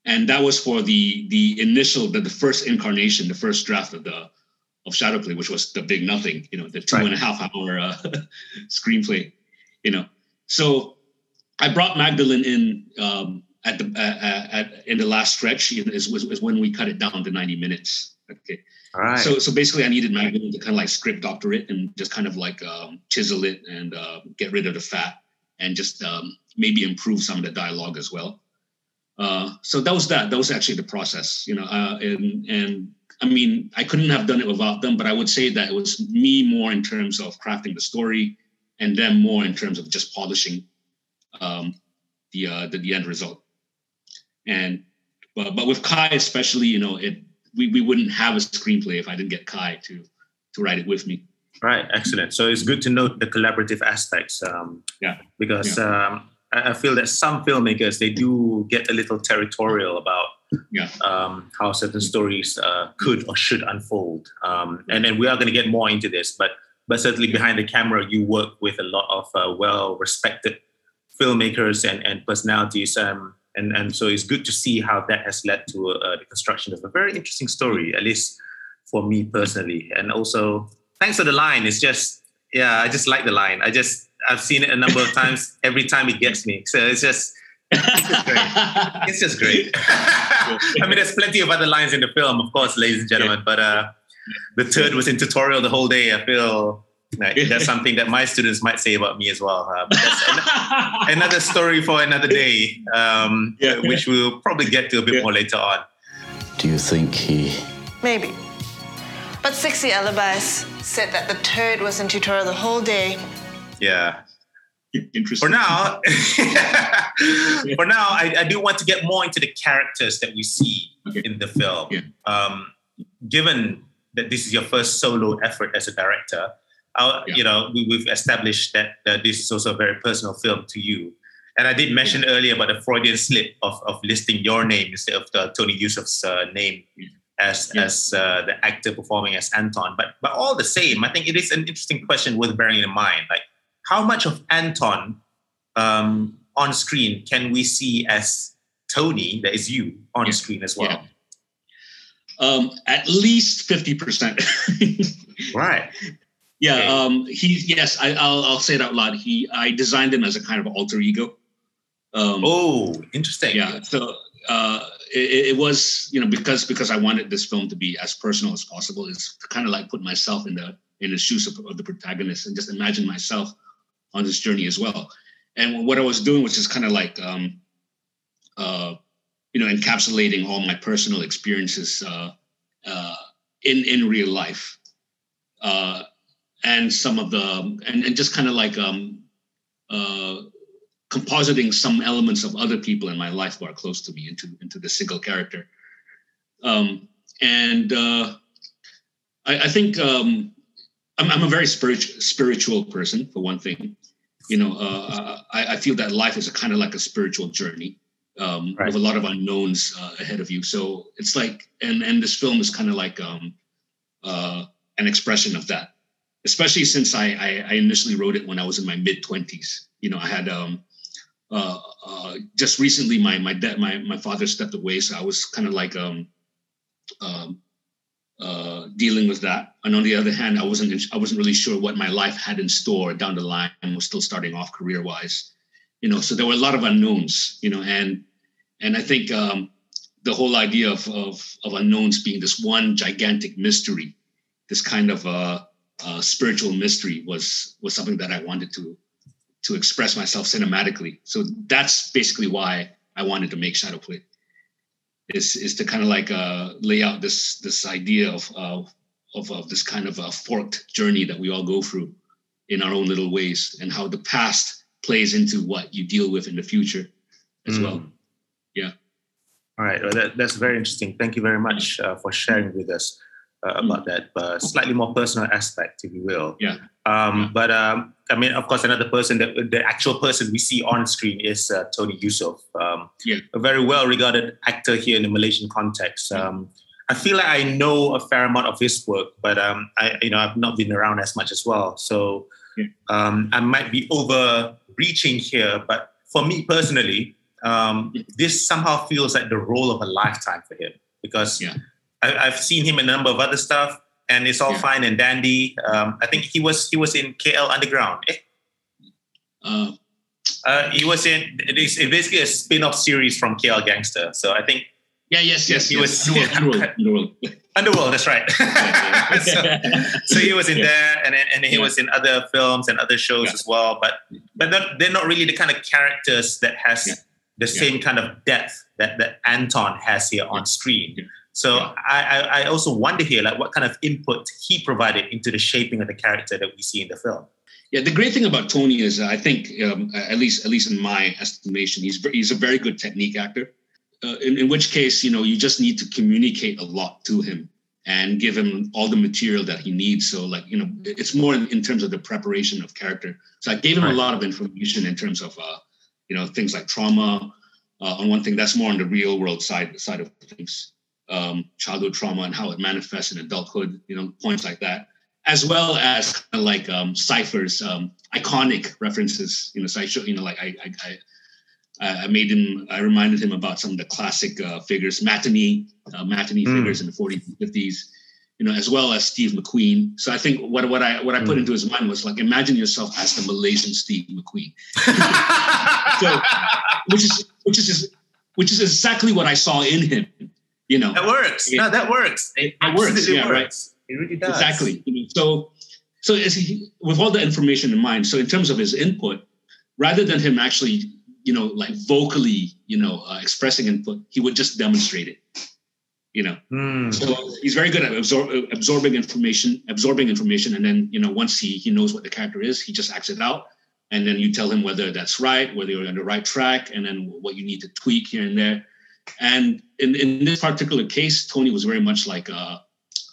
and that was for the the initial the, the first incarnation, the first draft of the of Shadowplay, which was the big nothing, you know, the two right. and a half hour uh, screenplay, you know. So I brought Magdalene in um, at the uh, at in the last stretch. You know, is, was, was when we cut it down to ninety minutes. Okay. So so basically, I needed Magdalene to kind of like script doctor it and just kind of like um, chisel it and uh, get rid of the fat and just um, maybe improve some of the dialogue as well. Uh, so that was that. That was actually the process, you know. Uh, and and I mean, I couldn't have done it without them, but I would say that it was me more in terms of crafting the story, and them more in terms of just polishing um, the, uh, the, the end result. And but but with Kai especially, you know, it we, we wouldn't have a screenplay if I didn't get Kai to to write it with me. Right, excellent. So it's good to note the collaborative aspects. Um, yeah, because yeah. Um, I feel that some filmmakers they do get a little territorial about yeah. um, how certain stories uh, could or should unfold. Um, and then we are going to get more into this, but but certainly behind the camera, you work with a lot of uh, well-respected filmmakers and, and personalities. Um, and, and so it's good to see how that has led to uh, the construction of a very interesting story, at least for me personally. And also, thanks for the line. It's just, yeah, I just like the line. I just, I've seen it a number of times. Every time it gets me. So it's just, it's just great. it's just great. I mean, there's plenty of other lines in the film, of course, ladies and gentlemen. But uh, the third was in tutorial the whole day. I feel like that's something that my students might say about me as well. Uh, but that's an- another story for another day, um, yeah. which we'll probably get to a bit yeah. more later on. Do you think he? Maybe. But 60 alibis said that the turd was in tutorial the whole day yeah. Interesting. For now, for now, I, I, do want to get more into the characters that we see okay. in the film. Yeah. Um, given that this is your first solo effort as a director, yeah. you know, we, have established that uh, this is also a very personal film to you. And I did mention earlier about the Freudian slip of, of listing your name instead of the Tony Yusof's uh, name as yeah. as uh, the actor performing as Anton. But but all the same, I think it is an interesting question worth bearing in mind. Like how much of Anton um, on screen can we see as Tony, that is you, on yeah. screen as well? Um, at least 50%. right. Yeah, okay. um, he. Yes, I, will I'll say it out loud. He, I designed him as a kind of alter ego. Um, oh, interesting. Yeah, so uh, it, it, was you know because because I wanted this film to be as personal as possible. Is to kind of like put myself in the in the shoes of, of the protagonist and just imagine myself on this journey as well. And what I was doing was just kind of like, um, uh, you know, encapsulating all my personal experiences uh, uh, in in real life, uh, and some of the and, and just kind of like um, uh, depositing some elements of other people in my life who are close to me into into the single character. Um, and uh, I, I, think um, I'm, I'm, a very spiritual spiritual person for one thing. You know, uh, I, I, feel that life is a kind of like a spiritual journey um, right. with a lot of unknowns uh, ahead of you. So it's like, and and this film is kind of like um, uh, an expression of that. Especially since I, I, I initially wrote it when I was in my mid twenties. You know, I had um, uh, uh, just recently my my dad my my father stepped away, so I was kind of like um, um, uh, dealing with that. And on the other hand, I wasn't I wasn't really sure what my life had in store down the line. I was still starting off career wise, you know. So there were a lot of unknowns, you know, and and I think um, the whole idea of, of, of unknowns being this one gigantic mystery, this kind of uh, uh, spiritual mystery, was was something that I wanted to to express myself cinematically. So that's basically why I wanted to make Shadow Play. Is is to kind of like uh, lay out this this idea of of, of, of this kind of a forked journey that we all go through in our own little ways, and how the past plays into what you deal with in the future as mm. well. Yeah. All right. Well, that, that's very interesting. Thank you very much uh, for sharing with us uh, mm. about that uh, slightly more personal aspect, if you will. Yeah. Um, yeah. But um, I mean, of course, another person that the actual person we see on screen is uh, Tony Yusof, um, yeah. a very well-regarded actor here in the Malaysian context. Um, I feel like I know a fair amount of his work, but um, I, you know, I've not been around as much as well. So um, I might be overreaching here, but for me personally, um, this somehow feels like the role of a lifetime for him because yeah. I, have seen him in a number of other stuff, and it's all yeah. fine and dandy. Um, I think he was he was in KL Underground. Eh? Uh, uh, he was in it's basically a spin-off series from KL Gangster. So I think yeah, yes, yes, he yes. was Underworld. Underworld. Underworld that's right. so, so, he was in there, and and he yeah. was in other films and other shows yeah. as well. But but they're not really the kind of characters that has the yeah. same kind of depth that, that Anton has here on screen. So yeah. I, I also wonder here, like what kind of input he provided into the shaping of the character that we see in the film. Yeah, the great thing about Tony is, I think, um, at least at least in my estimation, he's he's a very good technique actor. Uh, in, in which case, you know, you just need to communicate a lot to him and give him all the material that he needs. So, like, you know, it's more in, in terms of the preparation of character. So I gave him right. a lot of information in terms of uh, you know things like trauma uh, on one thing that's more on the real world side side of things um, childhood trauma and how it manifests in adulthood you know points like that as well as kind of like um, ciphers um, iconic references you know so I show, you know like I, I, I I made him. I reminded him about some of the classic uh, figures, matinee, uh, matinee mm. figures in the 40s and 50s you know, as well as Steve McQueen. So I think what what I what I put mm. into his mind was like, imagine yourself as the Malaysian Steve McQueen. so, which is which is which is exactly what I saw in him. You know, that works. It, no, that works. It, it works. Yeah, works. right. It really does. Exactly. So, so he, with all the information in mind, so in terms of his input, rather than him actually, you know, like vocally, you know, uh, expressing input, he would just demonstrate it you know mm. so he's very good at absor- absorbing information absorbing information and then you know once he he knows what the character is he just acts it out and then you tell him whether that's right whether you're on the right track and then what you need to tweak here and there and in, in this particular case tony was very much like a,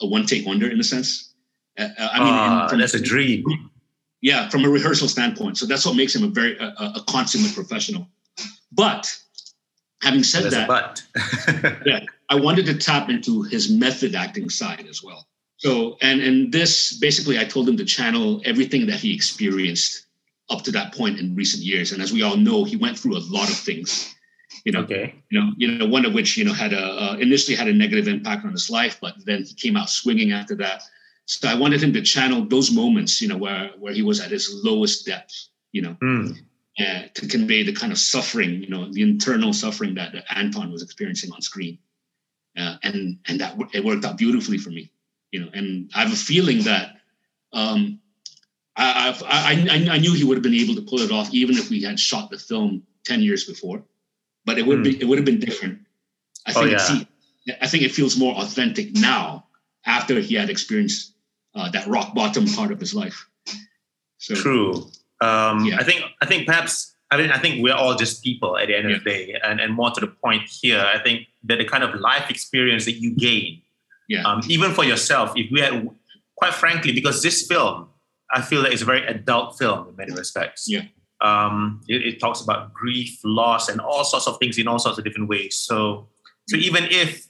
a one take wonder in a sense uh, uh i mean uh, from, that's a dream yeah from a rehearsal standpoint so that's what makes him a very a, a consummate professional but having said that but yeah I wanted to tap into his method acting side as well. So, and and this basically, I told him to channel everything that he experienced up to that point in recent years. And as we all know, he went through a lot of things. You know, okay. you know, you know, one of which you know had a uh, initially had a negative impact on his life, but then he came out swinging after that. So I wanted him to channel those moments, you know, where where he was at his lowest depth, you know, mm. uh, to convey the kind of suffering, you know, the internal suffering that Anton was experiencing on screen uh, and and that it worked out beautifully for me, you know. And I have a feeling that um, I, I, I knew he would have been able to pull it off even if we had shot the film ten years before, but it would mm. be it would have been different. I oh, think oh, yeah. I think it feels more authentic now after he had experienced uh, that rock bottom part of his life. So, True. Um, yeah. I think I think perhaps I mean, I think we're all just people at the end Yeah. of the day, and, and more to the point here, I think that the kind of life experience that you gain, Yeah. um, even for yourself, if we had, quite frankly, because this film, I feel that it's a very adult film in many respects. Yeah. Um, it, it talks about grief, loss, and all sorts of things in all sorts of different ways. So, so even if,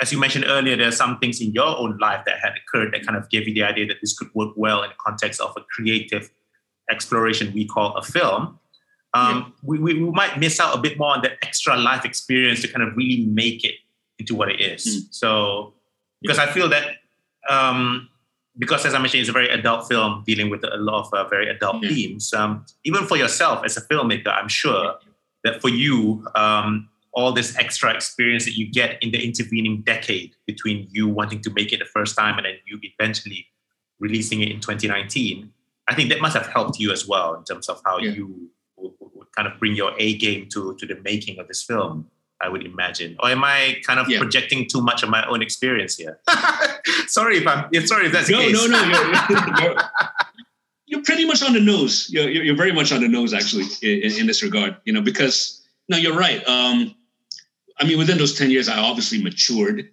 as you mentioned earlier, there are some things in your own life that had occurred that kind of gave you the idea that this could work well in the context of a creative exploration we call a film. Um, we, we, we might miss out a bit more on that extra life experience to kind of really make it into what it is. Mm. So, because I feel that, um, because as I mentioned, it's a very adult film dealing with a lot of uh, very adult Yeah. themes. Um, even for yourself as a filmmaker, I'm sure that for you, um, all this extra experience that you get in the intervening decade between you wanting to make it the first time and then you eventually releasing it in 2019, I think that must have helped you as well in terms of how Yeah. you would, would- would kind of bring your A game to to the making of this film. I would imagine, or am I kind of Yeah. projecting too much of my own experience here? sorry if I'm. Sorry if that's No, the case. no, no. You're, you're, you're pretty much on the nose. You're, you're very much on the nose, actually, in, in this regard. You know, because no, you're right. Um, I mean, within those ten years, I obviously matured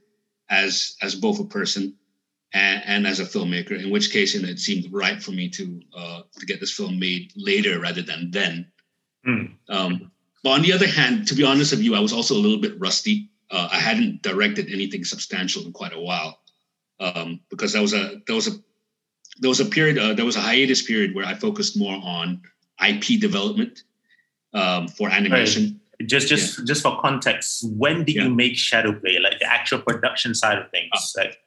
as as both a person and, and as a filmmaker. In which case, you know, it seemed right for me to uh, to get this film made later rather than then. Hmm. Um, but on the other hand, to be honest with you, I was also a little bit rusty. Uh, I hadn't directed anything substantial in quite a while um, because there was a there was a there was a period uh, there was a hiatus period where I focused more on IP development um, for animation. Just, just, just for context, when did Yeah. you make Shadow Play? Like the actual production side of things. like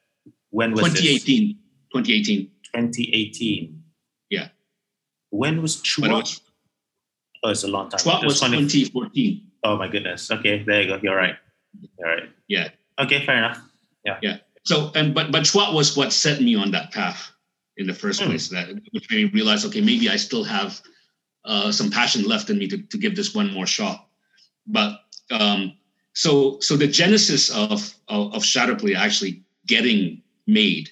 when was this? 2018, 2018. 2018. Yeah. When was But it Cuak? Oh, it's a long time. Cuak was 2014. Oh my goodness. Okay, there you go. You're right. You're right. Yeah. Okay, fair enough. Yeah. Yeah. So and but but Cuak was what set me on that path in the first Hmm. place. That which made me realize, okay, maybe I still have uh, some passion left in me to, to give this one more shot. But um, so so the genesis of of, of Shadowplay actually getting made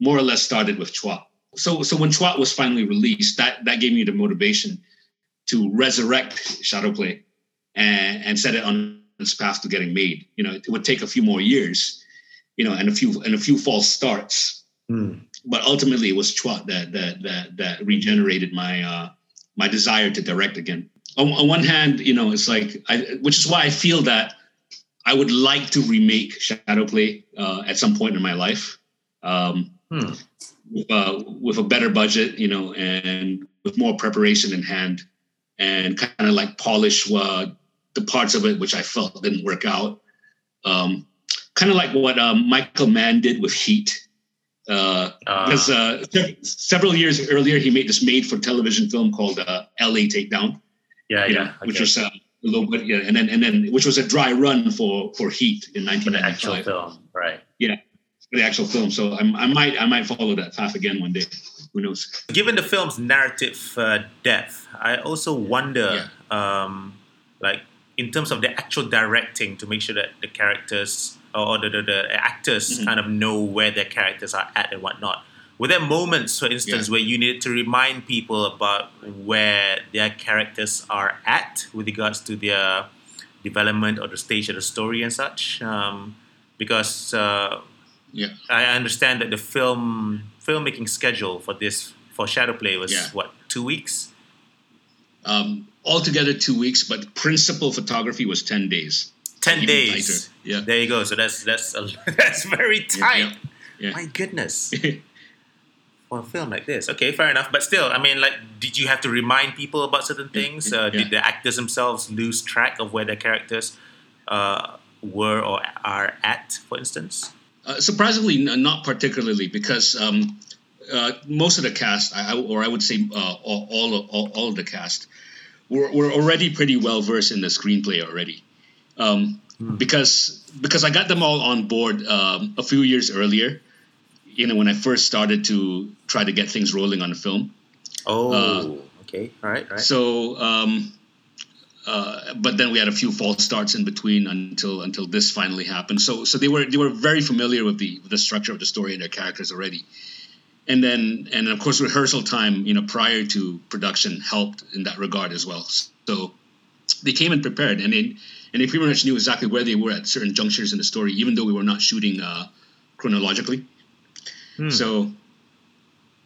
more or less started with Cuak. So so when Cuak was finally released, that that gave me the motivation to resurrect Shadowplay and, and set it on its path to getting made. You know, it would take a few more years, you know, and a few and a few false starts. Hmm. But ultimately, it was Cuak that that that that regenerated my uh, my desire to direct again. On, on one hand, you know, it's like, I, which is why I feel that I would like to remake Shadowplay uh, at some point in my life. Um, Hmm. uh, with a better budget, you know, and with more preparation in hand, and kind of like polish uh, the parts of it which I felt didn't work out. Um, kind of like what um, Michael Mann did with Heat. Uh, Uh, because uh, several years earlier, he made this made-for-television film called uh, "L.A. Takedown," yeah, yeah. know, which was uh, a little bit, yeah, and then and then which was a dry run for for Heat in for the actual film, right? for the actual film. So I'm, I might I might follow that path again one day. Who knows? Given the film's narrative uh, depth, I also wonder, um, like in terms of the actual directing, to make sure that the characters or the, the, the actors Mhm. kind of know where their characters are at and whatnot. Were there moments, for instance, where you needed to remind people about where their characters are at with regards to their development or the stage of the story and such? Um, because uh, Yeah. I understand that the film filmmaking schedule for this for Shadow Play was Yeah. what two weeks. Um, altogether two weeks, but principal photography was ten days. Ten days. tighter. Yeah. There you go. So that's that's a, that's very Yeah, tight. yeah. My goodness. For a film like this, okay, fair enough. But still, I mean, like, did you have to remind people about certain things? Uh, Yeah. Did the actors themselves lose track of where their characters uh, were or are at, for instance? Uh, surprisingly, n- not particularly, because um, uh, most of the cast, I, or I would say uh, all, all, of- all, all of the cast, were, were already pretty well versed in the screenplay already. Um, Because because I got them all on board um, a few years earlier, you know, when I first started to try to get things rolling on the film. Oh, okay, all right, all right. So, um, uh, but then we had a few false starts in between until until this finally happened. So, so they were they were very familiar with the with the structure of the story and their characters already. and then and of course rehearsal time you know prior to production helped in that regard as well so they came in prepared and they and they pretty much knew exactly where they were at certain junctures in the story even though we were not shooting uh, chronologically hmm. so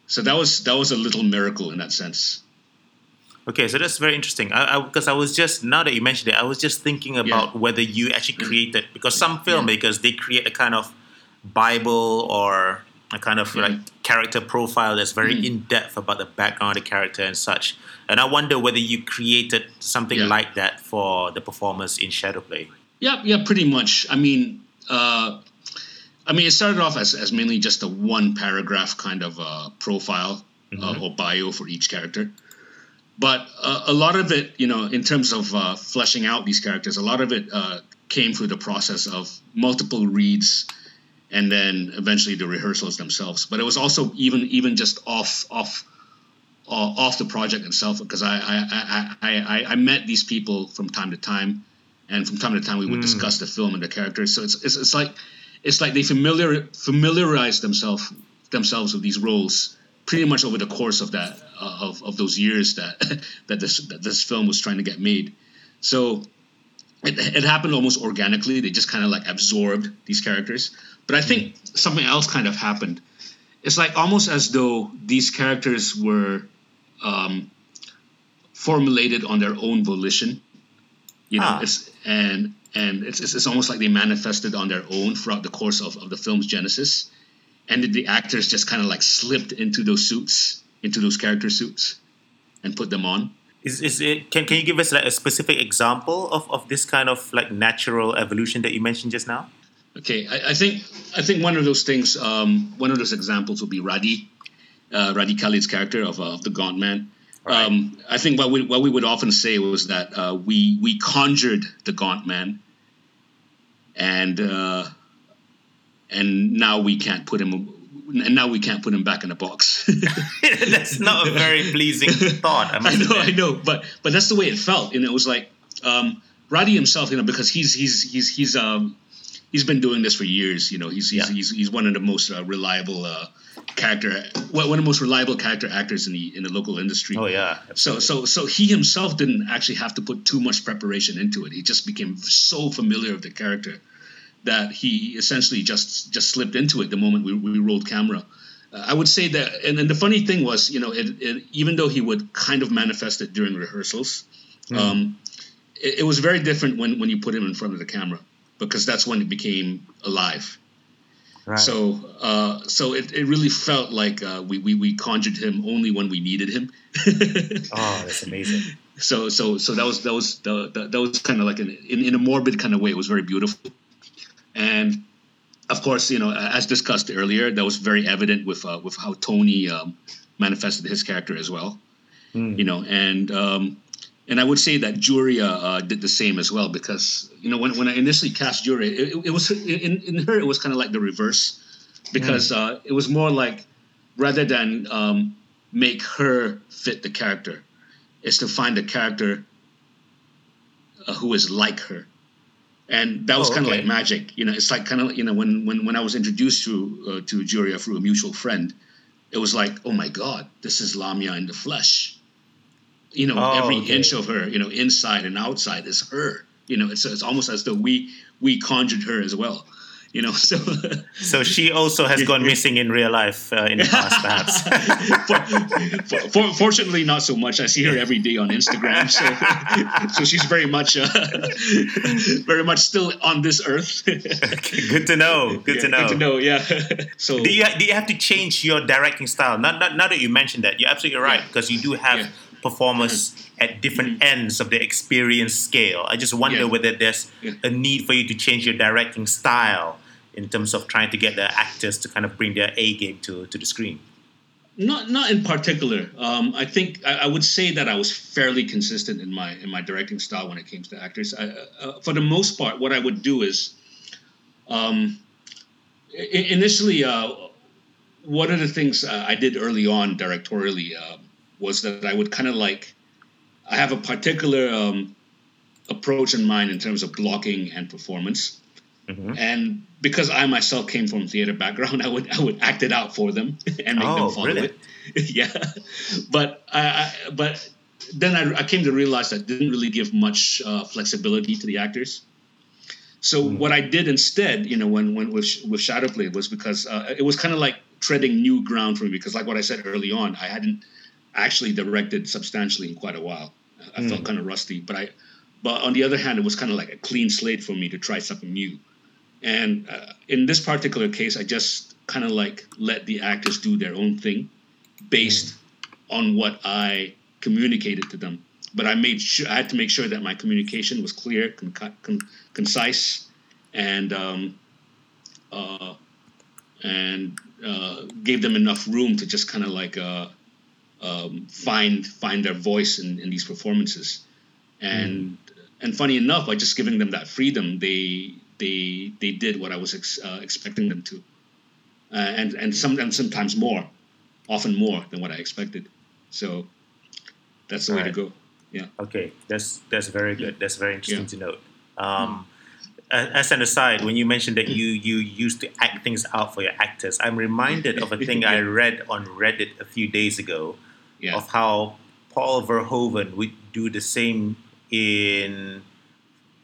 so that was that was a little miracle in that sense Okay, so that's very interesting. Because I, I, I, was just now that you mentioned it, I was just thinking about yeah. whether you actually mm. created because some filmmakers yeah. they create a kind of Bible or a kind of like character profile that's very mm. in depth about the background of the character and such. And I wonder whether you created something yeah. like that for the performers in Shadowplay. Yeah, yeah, pretty much. I mean, uh, I mean, it started off as, as mainly just a one paragraph kind of uh, profile uh, mm-hmm. uh, or bio for each character. But uh, a lot of it, you know, in terms of uh, fleshing out these characters, a lot of it came through the process of multiple reads and then eventually the rehearsals themselves. But it was also even even just off off uh, off the project itself because I I, I I I met these people from time to time, and from time to time we would mm. discuss the film and the characters. So it's, it's it's like it's like they familiar familiarize themselves themselves with these roles pretty much over the course of that uh, of, of those years that that this that this film was trying to get made. So it, it happened almost organically. They just kind of like absorbed these characters. But I think something else kind of happened. It's like almost as though these characters were um, formulated on their own volition. You know, ah. it's and and it's, it's, it's almost like they manifested on their own throughout the course of, of the film's genesis, and the actors just kind of like slipped into those suits, into those character suits, and put them on. Is, is it can, can you give us like a specific example of, of this kind of like natural evolution that you mentioned just now? Okay, I, I, think I think one of those things, um, one of those examples would be Radhi, uh, Radhi Khalid's character of, uh, of the Gaunt Man. Right. Um, I think what we what we would often say was that uh, we we conjured the Gaunt Man, and uh, and now we can't put him. And now we can't put him back in the box. that's not a very pleasing thought. I, I know, admit. I know, but but that's the way it felt, and it was like um, Radhi himself, you know, because he's he's he's he's um he's been doing this for years. You know, he's he's yeah. he's, he's, one of the most uh, reliable uh, character, one of the most reliable character actors in the in the local industry. Oh yeah. Absolutely. So so so he himself didn't actually have to put too much preparation into it. He just became so familiar with the character that he essentially just just slipped into it the moment we, we rolled camera. Uh, I would say that, and, and the funny thing was, you know, it, it, even though he would kind of manifest it during rehearsals, mm. um, it, it was very different when when you put him in front of the camera because that's when it became alive. Right. So, uh, so it, it really felt like uh, we, we we conjured him only when we needed him. oh, that's amazing. So, so, so that was that was the, the that was kind of like an, in in a morbid kind of way. It was very beautiful, and of course, you know, as discussed earlier, that was very evident with uh, with how Tony um, manifested his character as well. Mm. You know, and um, and I would say that Juria uh, did the same as well because you know when, when I initially cast Juria, it, it was in, in her it was kind of like the reverse because mm. uh, it was more like rather than um, make her fit the character, is to find a character uh, who is like her, and that was oh, kind of okay. like magic. You know, it's like kind of you know when when when I was introduced to uh, to Juria through a mutual friend, it was like oh my god, this is Lamia in the flesh you know oh, every okay. inch of her you know inside and outside is her you know it's, it's almost as though we we conjured her as well you know so so she also has gone missing in real life uh, in the past perhaps. For, for, fortunately not so much. I see her every day on instagram so so she's very much uh, very much still on this earth. Okay, good to know good yeah, to know good to know. yeah. So do you, do you have to change your directing style? Now that you mentioned that. You're absolutely right because you do have yeah. performers mm-hmm. At different mm-hmm. ends of the experience scale. I just wonder yeah. whether there's yeah. a need for you to change your directing style in terms of trying to get the actors to kind of bring their A game to, to the screen. Not not in particular. Um, I think I, I, would say that I was fairly consistent in my in my directing style when it came to actors. I, uh, for the most part, what I would do is, um, initially, uh, one of the things uh, I did early on directorially um, was that I would kind of like I have a particular um, approach in mind in terms of blocking and performance. Mm-hmm. And because I myself came from theater background, I would I would act it out for them and make oh, them follow it. yeah, but I, I, but then I, I, came to realize that didn't really give much uh, flexibility to the actors. So mm. what I did instead, you know, when when with with Shadowplay was because uh, it was kind of like treading new ground for me because, like what I said early on, I hadn't actually directed substantially in quite a while. I mm. felt kind of rusty, but I, but on the other hand, it was kind of like a clean slate for me to try something new. And uh, in this particular case, I just kind of like let the actors do their own thing, based mm. on what I communicated to them. But I made sure I had to make sure that my communication was clear, con- con- concise, and um, uh, and uh, gave them enough room to just kind of like uh, um, find find their voice in, in these performances. And mm. and funny enough, by just giving them that freedom, they they they did what I was ex- uh, expecting them to, uh, and and some and sometimes more, often more than what I expected. So that's the All way right. to go. Yeah. Okay, that's that's very good. That's very interesting yeah. to note. Um, mm. As an aside, when you mentioned that you you used to act things out for your actors, I'm reminded of a thing yeah. I read on Reddit a few days ago yeah. of how Paul Verhoeven would do the same in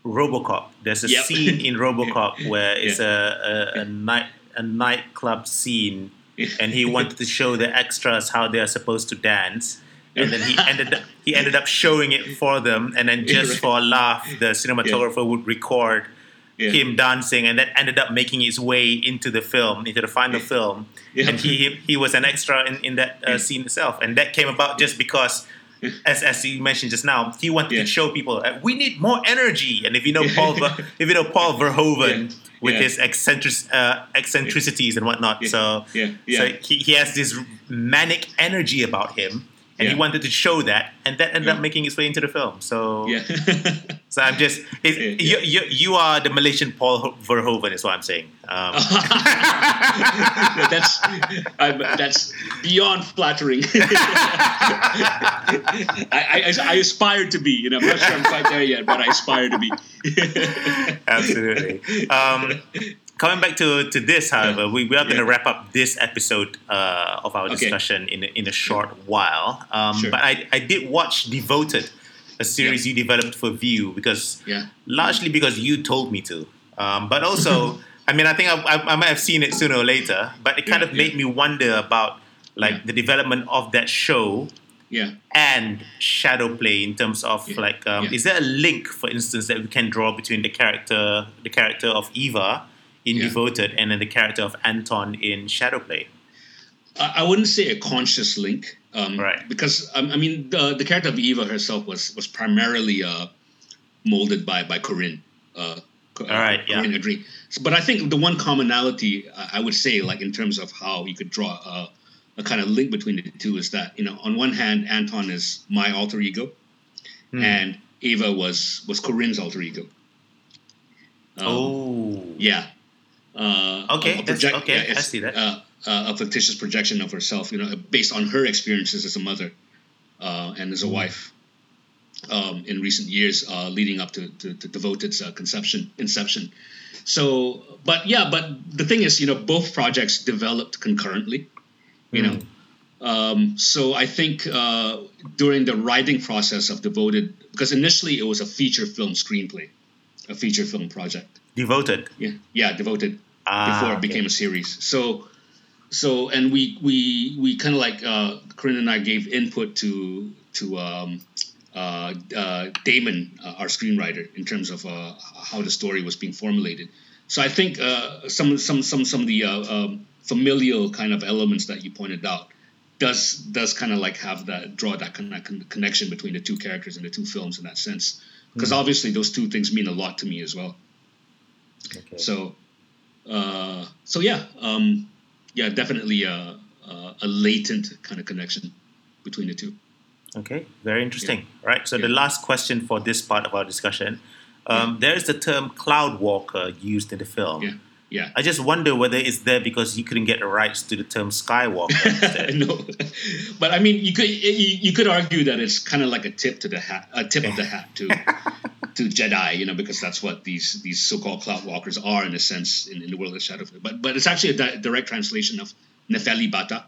RoboCop. There's a yep. scene in RoboCop where it's yeah. a, a, a night a nightclub scene, and he wanted to show the extras how they are supposed to dance. And then he ended up he ended up showing it for them, and then just for a laugh, the cinematographer yeah. would record yeah. him dancing, and that ended up making his way into the film, into the final film. And he he was an extra in in that uh, scene itself, and that came about just because as as you mentioned just now, he wanted yeah. to show people uh, we need more energy. And if you know Paul, if you know Paul Verhoeven yeah. with his eccentric, uh, eccentricities and whatnot, so so he, he has this manic energy about him and yeah. he wanted to show that, and that ended yeah. up making its way into the film. So, yeah. so I'm just you, you, you are the Malaysian Paul Verhoeven, is what I'm saying. Um. that's I'm, that's beyond flattering. I, I, I, aspire to be, you know, I'm not sure I'm quite there yet, but I aspire to be. Absolutely. Um, coming back to, to this, however, we, we are going to wrap up this episode uh, of our discussion okay. in, a, in a short while. Um, sure. But I, I did watch Devoted, a series yeah. you developed for Viu, because yeah. largely because you told me to. Um, but also, I mean, I think I, I, I, might have seen it sooner or later, but it kind yeah, of made me wonder about like the development of that show yeah. and Shadowplay in terms of yeah. like um, yeah. is there a link for instance that we can draw between the character the character of eva in yeah. Devoted and then the character of Anton in Shadowplay? I wouldn't say a conscious link, um, right? Because um, I mean, the, the character of Eva herself was was primarily uh, molded by by Corinne. Uh, All right, uh, Corinne yeah. So, but I think the one commonality I would say, like in terms of how you could draw a, a, kind of link between the two, is that you know, on one hand, Anton is my alter ego, hmm. and Eva was was Corinne's alter ego. Um, oh, yeah. Uh, okay, project, okay, yeah, I see that. Uh, uh, a fictitious projection of herself, you know, based on her experiences as a mother uh, and as a mm. wife um, in recent years, uh, leading up to, to, to Devoted's uh, conception, inception. So, but yeah, but the thing is, you know, both projects developed concurrently, you mm. know. Um, so I think uh, during the writing process of Devoted, because initially it was a feature film screenplay, a feature film project. Devoted. Yeah, yeah, Devoted ah, before it okay. became a series. So, so and we we we kind of like uh, Corinne and I gave input to to um, uh, uh, Damon, uh, our screenwriter, in terms of uh, how the story was being formulated. So I think uh, some some some some of the uh, um, familial kind of elements that you pointed out does does kind of like have that draw that kind of connection between the two characters and the two films in that sense because mm. obviously those two things mean a lot to me as well. Okay. So uh, so yeah, um, yeah, definitely a, a, a, latent kind of connection between the two. Okay, very interesting. Yeah. Right. So yeah. the last question for this part of our discussion, um, yeah. there is the term cloud walker used in the film. Yeah. Yeah. I just wonder whether it's there because you couldn't get the rights to the term Skywalker. no, but I mean, you could you, you could argue that it's kind of like a tip to the hat, a tip of the hat too. to Jedi, you know, because that's what these these so-called cloud walkers are in a sense in, in the world of Shadow. But but it's actually a di- direct translation of Nefelibata.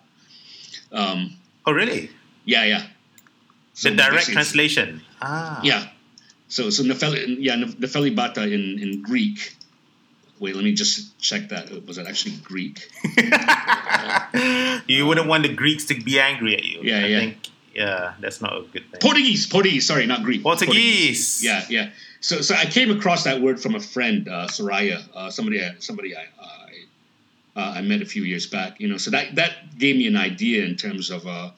Um, oh, really? Yeah, yeah. So the direct translation. Ah. Yeah. So so Nefeli, yeah, Nefelibata in in Greek. Wait, let me just check that. Was it actually Greek? you wouldn't want the Greeks to be angry at you. Yeah, I yeah. Think, yeah, that's not a good thing. Portuguese, Portuguese. Sorry, not Greek. Portuguese. Portuguese. Yeah, yeah. So, so I came across that word from a friend, uh, Soraya, uh, somebody, I, somebody I, I, uh, I met a few years back. You know, so that that gave me an idea in terms of uh,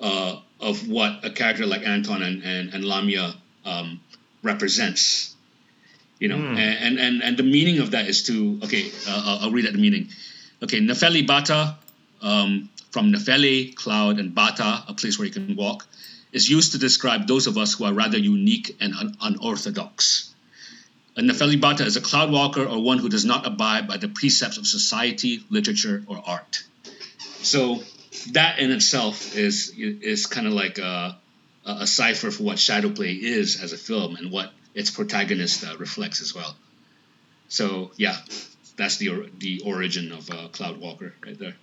uh, of what a character like Anton and and, and Lamia um, represents you know mm. and, and and the meaning of that is to okay uh, i'll read out the meaning okay nefelibata um, from nefeli cloud and bata a place where you can walk is used to describe those of us who are rather unique and un- unorthodox a nefelibata is a cloud walker or one who does not abide by the precepts of society literature or art so that in itself is is kind of like a, a cipher for what shadowplay is as a film and what its protagonist uh, reflects as well. So yeah, that's the the origin of uh, Cloud Walker right there.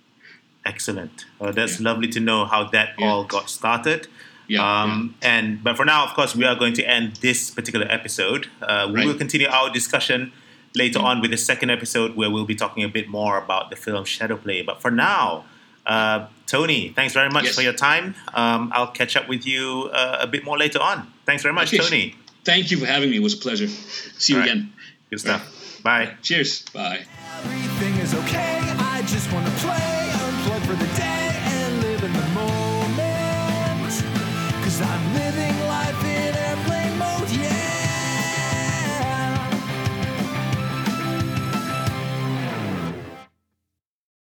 Excellent. Uh, that's yeah. lovely to know how that yeah. all got started. Yeah, um, yeah, And but for now, of course, we are going to end this particular episode. Uh, we right. will continue our discussion later on with the second episode, where we'll be talking a bit more about the film Shadowplay. But for now, uh, Tony, thanks very much yes. for your time. Um, I'll catch up with you uh, a bit more later on. Thanks very much, okay. Tony. Thank you for having me. It was a pleasure. See you right. again. Good stuff. Bye. Cheers. Bye.